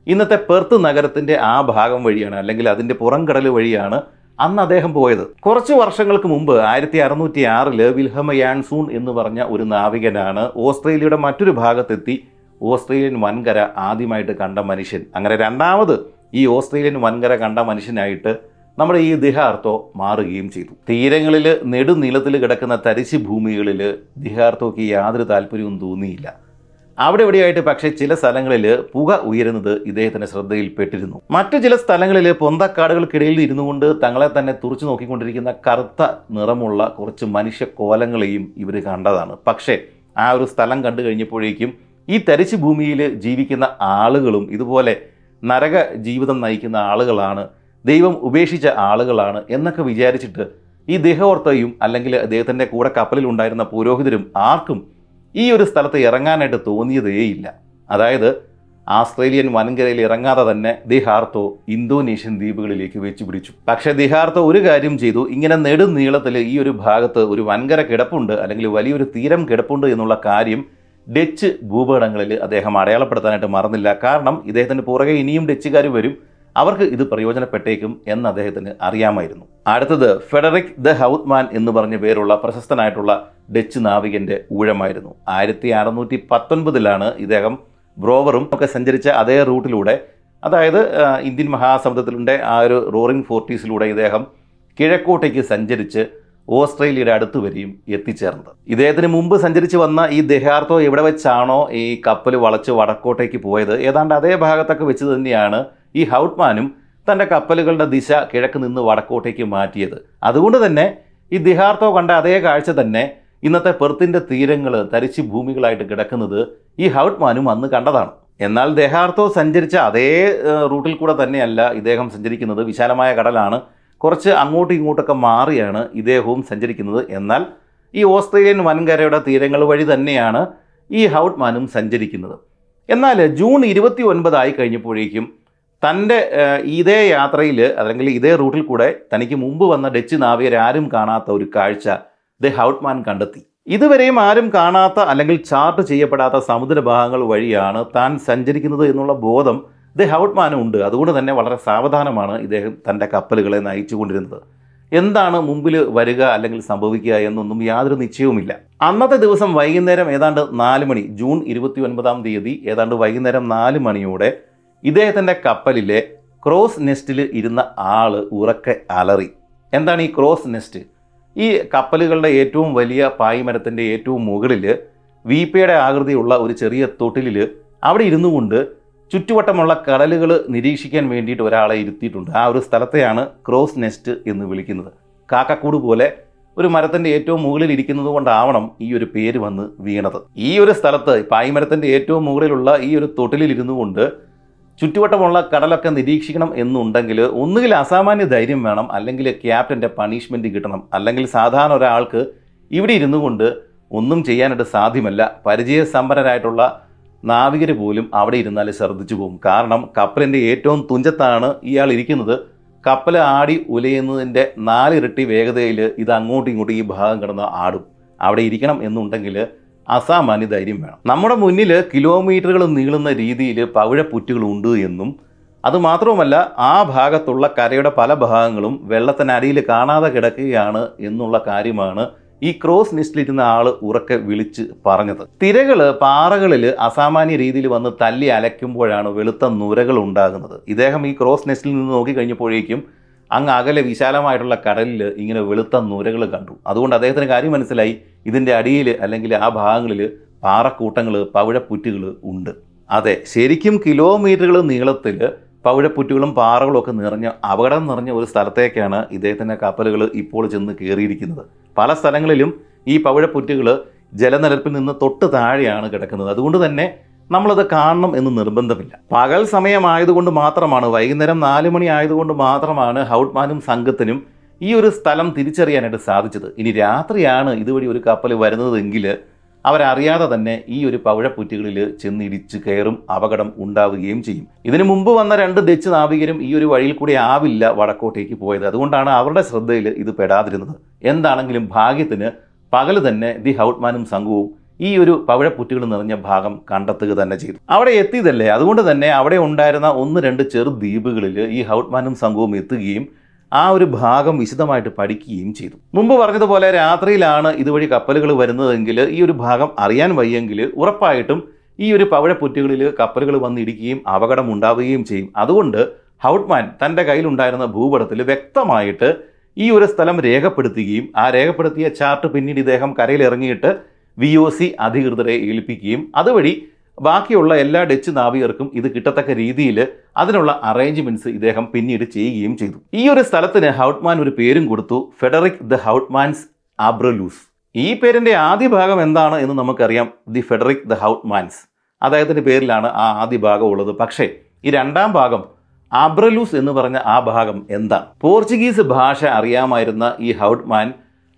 ഇന്നത്തെ പെർത്ത് നഗരത്തിന്റെ ആ ഭാഗം വഴിയാണ് അല്ലെങ്കിൽ അതിന്റെ പുറംകടൽ വഴിയാണ് അന്ന് അദ്ദേഹം പോയത്. കുറച്ച് വർഷങ്ങൾക്ക് മുമ്പ് ആയിരത്തി അറുന്നൂറ്റി ആറിൽ വിൽഹമ യാൻസൂൺ എന്ന് പറഞ്ഞ ഒരു നാവികനാണ് ഓസ്ട്രേലിയയുടെ മറ്റൊരു ഭാഗത്തെത്തി ഓസ്ട്രേലിയൻ വൻകര ആദ്യമായിട്ട് കണ്ട മനുഷ്യൻ. അങ്ങനെ രണ്ടാമത് ഈ ഓസ്ട്രേലിയൻ വൻകര കണ്ട മനുഷ്യനായിട്ട് നമ്മുടെ ഈ ദിഹാർത്തോ മാറുകയും ചെയ്തു. തീരങ്ങളിൽ നെടുനീളത്തിൽ കിടക്കുന്ന തരിശു ഭൂമികളിൽ ദിഹാർത്തോക്ക് യാതൊരു താല്പര്യവും തോന്നിയില്ല. അവിടെ എവിടെയായിട്ട് പക്ഷേ ചില സ്ഥലങ്ങളിൽ പുക ഉയരുന്നത് ഇദ്ദേഹത്തിന്റെ ശ്രദ്ധയിൽപ്പെട്ടിരുന്നു മറ്റു ചില സ്ഥലങ്ങളിൽ പൊന്തക്കാടുകൾക്കിടയിൽ ഇരുന്നു കൊണ്ട് തങ്ങളെ തന്നെ തുറച്ചു നോക്കിക്കൊണ്ടിരിക്കുന്ന കറുത്ത നിറമുള്ള കുറച്ച് മനുഷ്യ കോലങ്ങളെയും ഇവർ കണ്ടതാണ്. പക്ഷേ ആ ഒരു സ്ഥലം കണ്ടു കഴിഞ്ഞപ്പോഴേക്കും ഈ തരിച്ചു ഭൂമിയിൽ ജീവിക്കുന്ന ആളുകളും ഇതുപോലെ നരക ജീവിതം നയിക്കുന്ന ആളുകളാണ് ദൈവം ഉപേക്ഷിച്ച ആളുകളാണ് എന്നൊക്കെ വിചാരിച്ചിട്ട് ഈ ദേഹോർത്തയും അല്ലെങ്കിൽ അദ്ദേഹത്തിന്റെ കൂടെ കപ്പലിൽ ഉണ്ടായിരുന്ന പുരോഹിതരും ആർക്കും ഈ ഒരു സ്ഥലത്ത് ഇറങ്ങാനായിട്ട് തോന്നിയതേയില്ല അതായത് ആസ്ട്രേലിയൻ വൻകരയിൽ ഇറങ്ങാതെ തന്നെ ദിഹാർത്തോ ഇന്തോനേഷ്യൻ ദ്വീപുകളിലേക്ക് വെച്ചു പിടിച്ചു പക്ഷേ ദിഹാർത്തോ ഒരു കാര്യം ചെയ്തു. ഇങ്ങനെ നെടുനീളത്തിൽ ഈ ഒരു ഭാഗത്ത് ഒരു വൻകര കിടപ്പുണ്ട് അല്ലെങ്കിൽ വലിയൊരു തീരം കിടപ്പുണ്ട് എന്നുള്ള കാര്യം ഡച്ച് ഭൂപടങ്ങളിൽ അദ്ദേഹം അടയാളപ്പെടുത്താനായിട്ട് മറന്നില്ല. കാരണം ഇദ്ദേഹത്തിന് പുറകെ ഇനിയും ഡച്ചുകാർ വരും. അവർക്ക് ഇത് പ്രയോജനപ്പെട്ടേക്കും എന്ന് അദ്ദേഹത്തിന് അറിയാമായിരുന്നു. അടുത്തത് ഫെഡറിക് ദ ഹൗത്ത്മാൻ എന്ന് പറഞ്ഞ പേരുള്ള പ്രശസ്തനായിട്ടുള്ള ഡച്ച് നാവികന്റെ ഊഴമായിരുന്നു. ആയിരത്തി അറുന്നൂറ്റി പത്തൊൻപതിലാണ് ഇദ്ദേഹം ബ്രോവറും ഒക്കെ സഞ്ചരിച്ച അതേ റൂട്ടിലൂടെ അതായത് ഇന്ത്യൻ മഹാസമുദ്രത്തിലുണ്ട് ആ ഒരു റോറിംഗ് ഫോർട്ടീസിലൂടെ ഇദ്ദേഹം കിഴക്കോട്ടേക്ക് സഞ്ചരിച്ച് ഓസ്ട്രേലിയയുടെ അടുത്ത് വരെയും എത്തിച്ചേർന്നത്. ഇദ്ദേഹത്തിന് മുമ്പ് സഞ്ചരിച്ച് വന്ന ഈ ദേഹാർത്ഥോ എവിടെ വെച്ചാണോ ഈ കപ്പൽ വളച്ച് വടക്കോട്ടേക്ക് പോയത്? ഏതാണ്ട് അതേ ഭാഗത്തൊക്കെ വെച്ച് തന്നെയാണ് ഈ ഹൗട്ട്മാനും തന്റെ കപ്പലുകളുടെ ദിശ കിഴക്ക് നിന്ന് വടക്കോട്ടേക്ക് മാറ്റിയത്. അതുകൊണ്ട് തന്നെ ഈ ദിഹാർത്തോ കണ്ട അതേ കാഴ്ച തന്നെ ഇന്നത്തെ പെർത്തിന്റെ തീരങ്ങൾ തരിച്ചു ഭൂമികളായിട്ട് കിടക്കുന്നത് ഈ ഹൗട്ട്മാനും അന്ന് കണ്ടതാണ്. എന്നാൽ ദേഹാർത്തോ സഞ്ചരിച്ച അതേ റൂട്ടിൽ കൂടെ തന്നെയല്ല ഇദ്ദേഹം സഞ്ചരിക്കുന്നത്. വിശാലമായ കടലാണ്. കുറച്ച് അങ്ങോട്ടും ഇങ്ങോട്ടൊക്കെ മാറിയാണ് ഇദ്ദേഹവും സഞ്ചരിക്കുന്നത്. എന്നാൽ ഈ ഓസ്ട്രേലിയൻ വൻകരയുടെ തീരങ്ങൾ വഴി തന്നെയാണ് ഈ ഹൗട്ട്മാനും സഞ്ചരിക്കുന്നത്. എന്നാൽ ജൂൺ ഇരുപത്തി ഒൻപതായി കഴിഞ്ഞപ്പോഴേക്കും തന്റെ ഇതേ യാത്രയിൽ അല്ലെങ്കിൽ ഇതേ റൂട്ടിൽ കൂടെ തനിക്ക് മുമ്പ് വന്ന ഡച്ച് നാവികരാരും കാണാത്ത ഒരു കാഴ്ച ദ ഹൗട്ട്മാൻ കണ്ടെത്തി. ഇതുവരെയും ആരും കാണാത്ത അല്ലെങ്കിൽ ചാർട്ട് ചെയ്യപ്പെടാത്ത സമുദ്രഭാഗങ്ങൾ വഴിയാണ് താൻ സഞ്ചരിക്കുന്നത് എന്നുള്ള ബോധം ദ ഹൗട്ട്മാനും ഉണ്ട്. അതുകൊണ്ട് തന്നെ വളരെ സാവധാനമാണ് ഇദ്ദേഹം തന്റെ കപ്പലുകളെ നയിച്ചുകൊണ്ടിരുന്നത്. എന്താണ് മുമ്പിൽ വരിക അല്ലെങ്കിൽ സംഭവിക്കുക എന്നൊന്നും യാതൊരു നിശ്ചയവുമില്ല. അന്നത്തെ ദിവസം വൈകുന്നേരം ഏതാണ്ട് നാല് മണി ജൂൺ ഇരുപത്തി ഒൻപതാം തീയതി ഏതാണ്ട് വൈകുന്നേരം നാല് മണിയോടെ ഇദ്ദേഹത്തിന്റെ കപ്പലിലെ ക്രോസ് നെസ്റ്റിൽ ഇരുന്ന ആൾ ഉറക്കെ അലറി. എന്താണ് ഈ ക്രോസ് നെസ്റ്റ്? ഈ കപ്പലുകളുടെ ഏറ്റവും വലിയ പായ്മരത്തിന്റെ ഏറ്റവും മുകളിൽ വീപ്പയുടെ ആകൃതിയുള്ള ഒരു ചെറിയ തൊട്ടിലിൽ അവിടെ ഇരുന്നു കൊണ്ട് ചുറ്റുവട്ടമുള്ള കടലുകൾ നിരീക്ഷിക്കാൻ വേണ്ടിയിട്ട് ഒരാളെ ഇരുത്തിയിട്ടുണ്ട്. ആ ഒരു സ്ഥലത്തെയാണ് ക്രോസ് നെസ്റ്റ് എന്ന് വിളിക്കുന്നത്. കാക്കക്കൂട് പോലെ ഒരു മരത്തിന്റെ ഏറ്റവും മുകളിൽ ഇരിക്കുന്നത് കൊണ്ടാവണം ഈ ഒരു പേര് വന്ന് വീണത്. ഈ ഒരു സ്ഥലത്ത് പായ്മരത്തിന്റെ ഏറ്റവും മുകളിലുള്ള ഈ ഒരു തൊട്ടിലിൽ ഇരുന്നു കൊണ്ട് ചുറ്റുവട്ടമുള്ള കടലൊക്കെ നിരീക്ഷിക്കണം എന്നുണ്ടെങ്കിൽ ഒന്നുകിൽ അസാമാന്യ ധൈര്യം വേണം അല്ലെങ്കിൽ ക്യാപ്റ്റന്റെ പണിഷ്മെന്റ് കിട്ടണം. അല്ലെങ്കിൽ സാധാരണ ഒരാൾക്ക് ഇവിടെ ഇരുന്നു കൊണ്ട് ഒന്നും ചെയ്യാനായിട്ട് സാധ്യമല്ല. പരിചയസമ്പന്നരായിട്ടുള്ള നാവികർ പോലും അവിടെ ഇരുന്നാൽ ശ്രദ്ധിച്ചു പോകും. കാരണം കപ്പലിന്റെ ഏറ്റവും തുഞ്ചത്താണ് ഇയാൾ ഇരിക്കുന്നത്. കപ്പൽ ആടി ഉലയുന്നതിന്റെ നാലിരട്ടി വേഗതയിൽ ഇത് അങ്ങോട്ടും ഇങ്ങോട്ടും ഈ ഭാഗം കിടന്ന് ആടും. അവിടെ ഇരിക്കണം എന്നുണ്ടെങ്കിൽ അസാമാന്യ ധൈര്യം വേണം. നമ്മുടെ മുന്നിൽ കിലോമീറ്ററുകൾ നീളുന്ന രീതിയിൽ പവിഴപ്പുറ്റുകളുണ്ട് എന്നും അതുമാത്രവുമല്ല ആ ഭാഗത്തുള്ള കരയുടെ പല ഭാഗങ്ങളും വെള്ളത്തിനടിയിൽ കാണാതെ കിടക്കുകയാണ് എന്നുള്ള കാര്യമാണ് ഈ ക്രോസ് നിസ്റ്റിലിരുന്ന ആൾ ഉറക്കെ വിളിച്ച് പറഞ്ഞത്. തിരകൾ പാറകളിൽ അസാമാന്യ രീതിയിൽ വന്ന് തല്ലി അലയ്ക്കുമ്പോഴാണ് വെളുത്ത നുരകൾ ഉണ്ടാകുന്നത്. ഇദ്ദേഹം ഈ ക്രോസ് നെസ്റ്റിൽ നിന്ന് നോക്കി കഴിഞ്ഞപ്പോഴേക്കും അങ്ങ് അകലെ വിശാലമായിട്ടുള്ള കടലിൽ ഇങ്ങനെ വെളുത്ത നുരകൾ കണ്ടു. അതുകൊണ്ട് അദ്ദേഹത്തിന് കാര്യം മനസ്സിലായി. ഇതിന്റെ അടിയിൽ അല്ലെങ്കിൽ ആ ഭാഗങ്ങളിൽ പാറക്കൂട്ടങ്ങൾ പവിഴപ്പുറ്റുകൾ ഉണ്ട്. അതെ ശരിക്കും കിലോമീറ്ററുകൾ നീളത്തിൽ പവിഴപ്പുറ്റുകളും പാറകളും ഒക്കെ നിറഞ്ഞ അപകടം നിറഞ്ഞ ഒരു സ്ഥലത്തേക്കാണ് ഇദ്ദേഹത്തിന്റെ കപ്പലുകൾ ഇപ്പോൾ ചെന്ന് കയറിയിരിക്കുന്നത്. പല സ്ഥലങ്ങളിലും ഈ പവിഴപ്പുറ്റുകൾ ജലനിരപ്പിൽ നിന്ന് തൊട്ട് താഴെയാണ് കിടക്കുന്നത്. അതുകൊണ്ട് തന്നെ നമ്മളത് കാണണം എന്ന് നിർബന്ധമില്ല. പകൽ സമയമായതുകൊണ്ട് മാത്രമാണ് വൈകുന്നേരം നാല് മണി ആയതുകൊണ്ട് മാത്രമാണ് ഹൗട്ട്മാനും സംഘത്തിനും ഈ ഒരു സ്ഥലം തിരിച്ചറിയാനായിട്ട് സാധിച്ചത്. ഇനി രാത്രിയാണ് ഇതുവഴി ഒരു കപ്പൽ വരുന്നതെങ്കിൽ അവരറിയാതെ തന്നെ ഈ ഒരു പവിഴപ്പുറ്റുകളിൽ ചെന്നിടിച്ച് കയറും അപകടം ഉണ്ടാവുകയും ചെയ്യും. ഇതിനു മുമ്പ് വന്ന രണ്ട് ഡച്ച് നാവികരും ഈ ഒരു വഴിയിൽ കൂടി ആവില്ല വടക്കോട്ടേക്ക് പോയത്. അതുകൊണ്ടാണ് അവരുടെ ശ്രദ്ധയിൽ ഇത് പെടാതിരുന്നത്. എന്താണെങ്കിലും ഭാഗ്യത്തിന് പകൽ തന്നെ ദി ഹൗട്ട്മാനും സംഘവും ഈ ഒരു പവിഴപ്പുറ്റുകൾ നിറഞ്ഞ ഭാഗം കണ്ടെത്തുക തന്നെ ചെയ്തു. അവിടെ എത്തിയതല്ലേ? അതുകൊണ്ട് തന്നെ അവിടെ ഉണ്ടായിരുന്ന ഒന്ന് രണ്ട് ചെറു ദ്വീപുകളിൽ ഈ ഹൗട്ട്മാനും സംഘവും എത്തുകയും ആ ഒരു ഭാഗം വിശദമായിട്ട് പഠിക്കുകയും ചെയ്തു. മുമ്പ് പറഞ്ഞതുപോലെ രാത്രിയിലാണ് ഇതുവഴി കപ്പലുകൾ വരുന്നതെങ്കിൽ ഈ ഒരു ഭാഗം അറിയാൻ വയ്യെങ്കിൽ ഉറപ്പായിട്ടും ഈ ഒരു പവിഴപ്പുറ്റുകളിൽ കപ്പലുകൾ വന്നിടിക്കുകയും അപകടം ഉണ്ടാവുകയും ചെയ്യും. അതുകൊണ്ട് ഹൗട്ട്മാൻ തന്റെ കയ്യിലുണ്ടായിരുന്ന ഭൂപടത്തിൽ വ്യക്തമായിട്ട് ഈ ഒരു സ്ഥലം രേഖപ്പെടുത്തുകയും ആ രേഖപ്പെടുത്തിയ ചാർട്ട് പിന്നീട് ഇദ്ദേഹം കരയിലിറങ്ങിയിട്ട് വി ഒ സി അധികൃതരെ ഏൽപ്പിക്കുകയും അതുവഴി ബാക്കിയുള്ള എല്ലാ ഡച്ച് നാവികർക്കും ഇത് കിട്ടത്തക്ക രീതിയിൽ അതിനുള്ള അറേഞ്ച്മെന്റ്സ് ഇദ്ദേഹം പിന്നീട് ചെയ്യുകയും ചെയ്തു. ഈ ഒരു സ്ഥലത്തിന് ഹൗട്ട്മാൻ ഒരു പേരും കൊടുത്തു ഫെഡറിക് ദ ഹൗട്ട്മാൻസ് ആബ്രലൂസ് ഈ പേരിന്റെ ആദ്യ ഭാഗം എന്താണ് എന്ന് നമുക്കറിയാം ദി ഫെഡറിക് ദ ഹൗട്ട്മാൻസ് അദ്ദേഹത്തിന്റെ പേരിലാണ് ആ ആദ്യ ഭാഗം ഉള്ളത്. പക്ഷേ ഈ രണ്ടാം ഭാഗം ആബ്രലൂസ് എന്ന് പറഞ്ഞ ആ ഭാഗം എന്താണ്? പോർച്ചുഗീസ് ഭാഷ അറിയാമായിരുന്ന ഈ ഹൗട്ട്മാൻ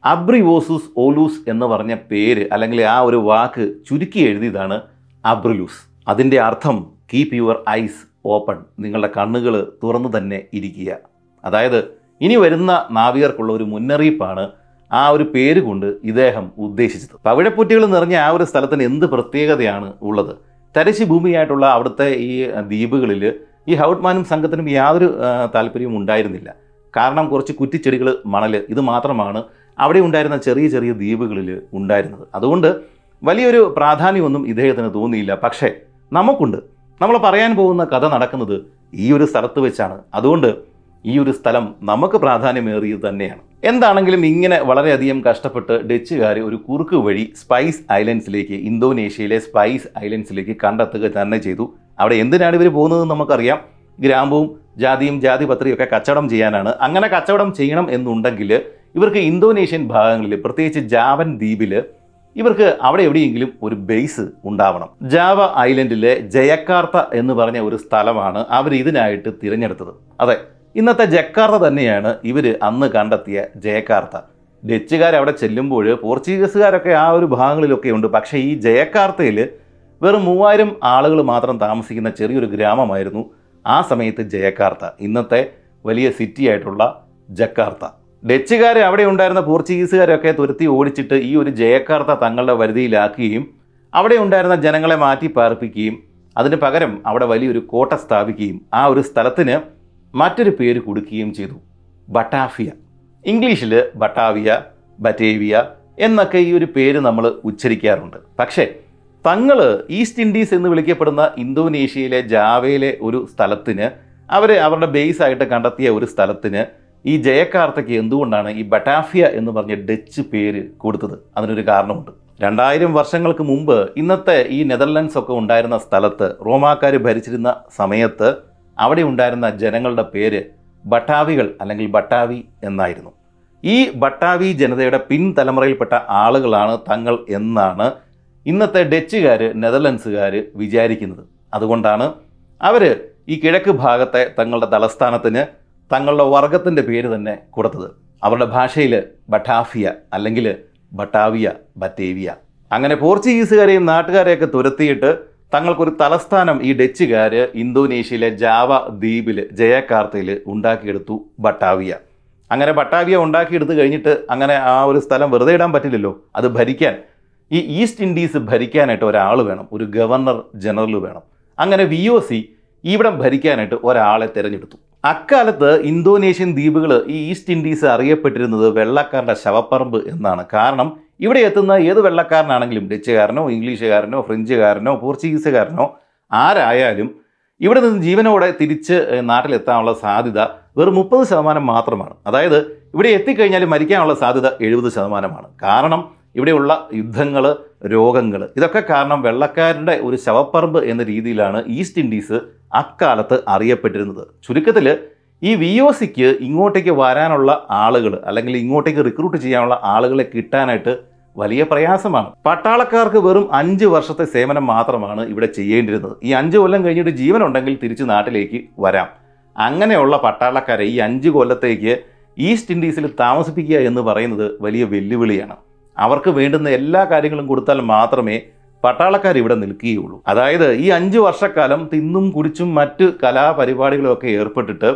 അബ്രിവോസൂസ് ഓലൂസ് എന്ന് പറഞ്ഞ പേര് അല്ലെങ്കിൽ ആ ഒരു വാക്ക് ചുരുക്കി എഴുതിയതാണ് അബ്രിലൂസ്. അതിന്റെ അർത്ഥം കീപ് യുവർ ഐസ് ഓപ്പൺ നിങ്ങളുടെ കണ്ണുകൾ തുറന്നു തന്നെ ഇരിക്കുക. അതായത് ഇനി വരുന്ന നാവികർക്കുള്ള ഒരു മുന്നറിയിപ്പാണ് ആ ഒരു പേര് കൊണ്ട് ഇദ്ദേഹം ഉദ്ദേശിച്ചത്. പവിഴപ്പുറ്റികൾ നിറഞ്ഞ ആ ഒരു സ്ഥലത്തിന് എന്ത് പ്രത്യേകതയാണ് ഉള്ളത്? തരിശി ഭൂമിയായിട്ടുള്ള അവിടുത്തെ ഈ ദ്വീപുകളിൽ ഈ ഹൗട്ട്മാനും സംഘത്തിനും യാതൊരു താല്പര്യവും ഉണ്ടായിരുന്നില്ല. കാരണം കുറച്ച് കുറ്റിച്ചെടികൾ മണൽ ഇത് മാത്രമാണ് അവിടെ ഉണ്ടായിരുന്ന ചെറിയ ചെറിയ ദ്വീപുകളിൽ ഉണ്ടായിരുന്നത്. അതുകൊണ്ട് വലിയൊരു പ്രാധാന്യമൊന്നും ഇദ്ദേഹത്തിന് തോന്നിയില്ല. പക്ഷേ നമുക്കുണ്ട്. നമ്മൾ പറയാൻ പോകുന്ന കഥ നടക്കുന്നത് ഈ ഒരു സ്ഥലത്ത് വെച്ചാണ്. അതുകൊണ്ട് ഈ ഒരു സ്ഥലം നമുക്ക് പ്രാധാന്യമേറിയത് തന്നെയാണ്. എന്താണെങ്കിലും ഇങ്ങനെ വളരെയധികം കഷ്ടപ്പെട്ട് ഡച്ചുകാർ ഒരു കുറുക്ക് വഴി സ്പൈസ് ഐലൻഡ്സിലേക്ക് ഇന്തോനേഷ്യയിലെ സ്പൈസ് ഐലൻഡ്സിലേക്ക് കണ്ടെത്തുക തന്നെ ചെയ്തു. അവിടെ എന്തിനാണ് ഇവർ പോകുന്നതെന്ന് നമുക്കറിയാം. ഗ്രാമ്പും ജാതിയും ജാതിപത്രിയും ഒക്കെ കച്ചവടം ചെയ്യാനാണ്. അങ്ങനെ കച്ചവടം ചെയ്യണം എന്നുണ്ടെങ്കിൽ ഇവർക്ക് ഇന്തോനേഷ്യൻ ഭാഗങ്ങളിൽ പ്രത്യേകിച്ച് ജാവൻ ദ്വീപിൽ ഇവർക്ക് അവിടെ എവിടെയെങ്കിലും ഒരു ബേസ് ഉണ്ടാവണം. ജാവ ഐലൻഡിലെ ജയക്കാർത്ത എന്ന് പറഞ്ഞ ഒരു സ്ഥലമാണ് അവർ ഇതിനായിട്ട് തിരഞ്ഞെടുത്തത്. അതെ ഇന്നത്തെ ജക്കാർത്ത തന്നെയാണ് ഇവർ അന്ന് കണ്ടെത്തിയ ജയക്കാർത്ത. ഡച്ചുകാർ അവിടെ ചെല്ലുമ്പോൾ പോർച്ചുഗീസുകാരൊക്കെ ആ ഒരു ഭാഗങ്ങളിലൊക്കെ ഉണ്ട്. പക്ഷേ ഈ ജയക്കാർത്തയിൽ വെറും മൂവായിരം ആളുകൾ മാത്രം താമസിക്കുന്ന ചെറിയൊരു ഗ്രാമമായിരുന്നു ആ സമയത്ത് ജയക്കാർത്ത. ഇന്നത്തെ വലിയ സിറ്റി ആയിട്ടുള്ള ജക്കാർത്ത. ഡച്ചുകാർ അവിടെ ഉണ്ടായിരുന്ന പോർച്ചുഗീസുകാരൊക്കെ തുരത്തി ഓടിച്ചിട്ട് ഈ ഒരു ജയക്കാർത്ത തങ്ങളുടെ വരുതിയിലാക്കുകയും അവിടെ ഉണ്ടായിരുന്ന ജനങ്ങളെ മാറ്റി പാർപ്പിക്കുകയും അതിന് പകരം അവിടെ വലിയൊരു കോട്ട സ്ഥാപിക്കുകയും ആ ഒരു സ്ഥലത്തിന് മറ്റൊരു പേര് കൊടുക്കുകയും ചെയ്തു. ബട്ടാഫിയ ഇംഗ്ലീഷിൽ ബട്ടാവിയ ബറ്റേവിയ എന്നൊക്കെ ഈ ഒരു പേര് നമ്മൾ ഉച്ചരിക്കാറുണ്ട്. പക്ഷേ തങ്ങൾ ഈസ്റ്റ് ഇൻഡീസ് എന്ന് വിളിക്കപ്പെടുന്ന ഇന്തോനേഷ്യയിലെ ജാവയിലെ ഒരു സ്ഥലത്തിന് അവർ അവരുടെ ബേസ് ആയിട്ട് കണ്ടെത്തിയ ഒരു സ്ഥലത്തിന് ഈ ജയക്കാർത്തയ്ക്ക് എന്തുകൊണ്ടാണ് ഈ ബട്ടാഫിയ എന്ന് പറഞ്ഞ ഡച്ച് പേര് കൊടുത്തത്? അതിനൊരു കാരണമുണ്ട്. രണ്ടായിരം വർഷങ്ങൾക്ക് മുമ്പ് ഇന്നത്തെ ഈ നെതർലൻഡ്സ് ഒക്കെ ഉണ്ടായിരുന്ന സ്ഥലത്ത് റോമാക്കാർ ഭരിച്ചിരുന്ന സമയത്ത് അവിടെ ഉണ്ടായിരുന്ന ജനങ്ങളുടെ പേര് ബട്ടാവികൾ അല്ലെങ്കിൽ ബട്ടാവി എന്നായിരുന്നു. ഈ ബട്ടാവി ജനതയുടെ പിൻതലമുറയിൽപ്പെട്ട ആളുകളാണ് തങ്ങൾ എന്നാണ് ഇന്നത്തെ ഡച്ചുകാർ നെതർലൻഡ്സുകാർ വിചാരിക്കുന്നത്. അതുകൊണ്ടാണ് അവർ ഈ കിഴക്ക് ഭാഗത്തെ തങ്ങളുടെ തലസ്ഥാനത്തിന് തങ്ങളുടെ വർഗത്തിന്റെ പേര് തന്നെ കൊടുത്തത്. അവരുടെ ഭാഷയിൽ ബട്ടാഫിയ അല്ലെങ്കിൽ ബട്ടാവിയ ബത്തേവിയ. അങ്ങനെ പോർച്ചുഗീസുകാരെയും നാട്ടുകാരെയൊക്കെ തുരത്തിയിട്ട് തങ്ങൾക്കൊരു തലസ്ഥാനം ഈ ഡച്ചുകാർ ഇന്തോനേഷ്യയിലെ ജാവ ദ്വീപിൽ ജയക്കാർത്തയിൽ ഉണ്ടാക്കിയെടുത്തു ബട്ടാവിയ. അങ്ങനെ ബട്ടാവിയ ഉണ്ടാക്കിയെടുത്ത് കഴിഞ്ഞിട്ട് അങ്ങനെ ആ ഒരു സ്ഥലം വെറുതെ ഇടാൻ പറ്റില്ലല്ലോ. അത് ഭരിക്കാൻ. ഈ ഈസ്റ്റ് ഇൻഡീസ് ഭരിക്കാനായിട്ട് ഒരാൾ വേണം. ഒരു ഗവർണർ ജനറൽ വേണം. അങ്ങനെ വി ഒ സി ഇവിടം ഭരിക്കാനായിട്ട് ഒരാളെ തിരഞ്ഞെടുത്തു. അക്കാലത്ത് ഇന്തോനേഷ്യൻ ദ്വീപുകൾ ഈ ഈസ്റ്റ് ഇൻഡീസ് അറിയപ്പെട്ടിരുന്നത് വെള്ളക്കാരുടെ ശവപ്പറമ്പ് എന്നാണ്. കാരണം ഇവിടെ എത്തുന്ന ഏത് വെള്ളക്കാരനാണെങ്കിലും ഡച്ചുകാരനോ ഇംഗ്ലീഷുകാരനോ ഫ്രഞ്ചുകാരനോ പോർച്ചുഗീസുകാരനോ ആരായാലും ഇവിടെ നിന്ന് ജീവനോടെ തിരിച്ച് നാട്ടിലെത്താനുള്ള സാധ്യത വെറും മുപ്പത് ശതമാനം മാത്രമാണ്. അതായത് ഇവിടെ എത്തിക്കഴിഞ്ഞാൽ മരിക്കാനുള്ള സാധ്യത എഴുപത് ശതമാനമാണ്. കാരണം ഇവിടെയുള്ള യുദ്ധങ്ങൾ രോഗങ്ങൾ ഇതൊക്കെ കാരണം വെള്ളക്കാരുടെ ഒരു ശവപ്പറമ്പ് എന്ന രീതിയിലാണ് ഈസ്റ്റ് ഇൻഡീസ് അക്കാലത്ത് അറിയപ്പെട്ടിരുന്നത്. ചുരുക്കത്തിൽ ഈ വി ഒ സിക്ക് ഇങ്ങോട്ടേക്ക് വരാനുള്ള ആളുകൾ അല്ലെങ്കിൽ ഇങ്ങോട്ടേക്ക് റിക്രൂട്ട് ചെയ്യാനുള്ള ആളുകളെ കിട്ടാനായിട്ട് വലിയ പ്രയാസമാണ്. പട്ടാളക്കാർക്ക് വെറും അഞ്ച് വർഷത്തെ സേവനം മാത്രമാണ് ഇവിടെ ചെയ്യേണ്ടിരുന്നത്. ഈ അഞ്ച് കൊല്ലം കഴിഞ്ഞിട്ട് ജീവനുണ്ടെങ്കിൽ തിരിച്ച് നാട്ടിലേക്ക് വരാം. അങ്ങനെയുള്ള പട്ടാളക്കാരെ ഈ അഞ്ച് കൊല്ലത്തേക്ക് ഈസ്റ്റ് ഇൻഡീസിൽ താമസിപ്പിക്കുക എന്ന് പറയുന്നത് വലിയ വെല്ലുവിളിയാണ്. അവർക്ക് വേണ്ടുന്ന എല്ലാ കാര്യങ്ങളും കൊടുത്താൽ മാത്രമേ പട്ടാളക്കാർ ഇവിടെ നിൽക്കുകയുള്ളൂ. അതായത് ഈ അഞ്ച് വർഷക്കാലം തിന്നും കുടിച്ചും മറ്റ് കലാപരിപാടികളുമൊക്കെ ഏർപ്പെട്ടിട്ട്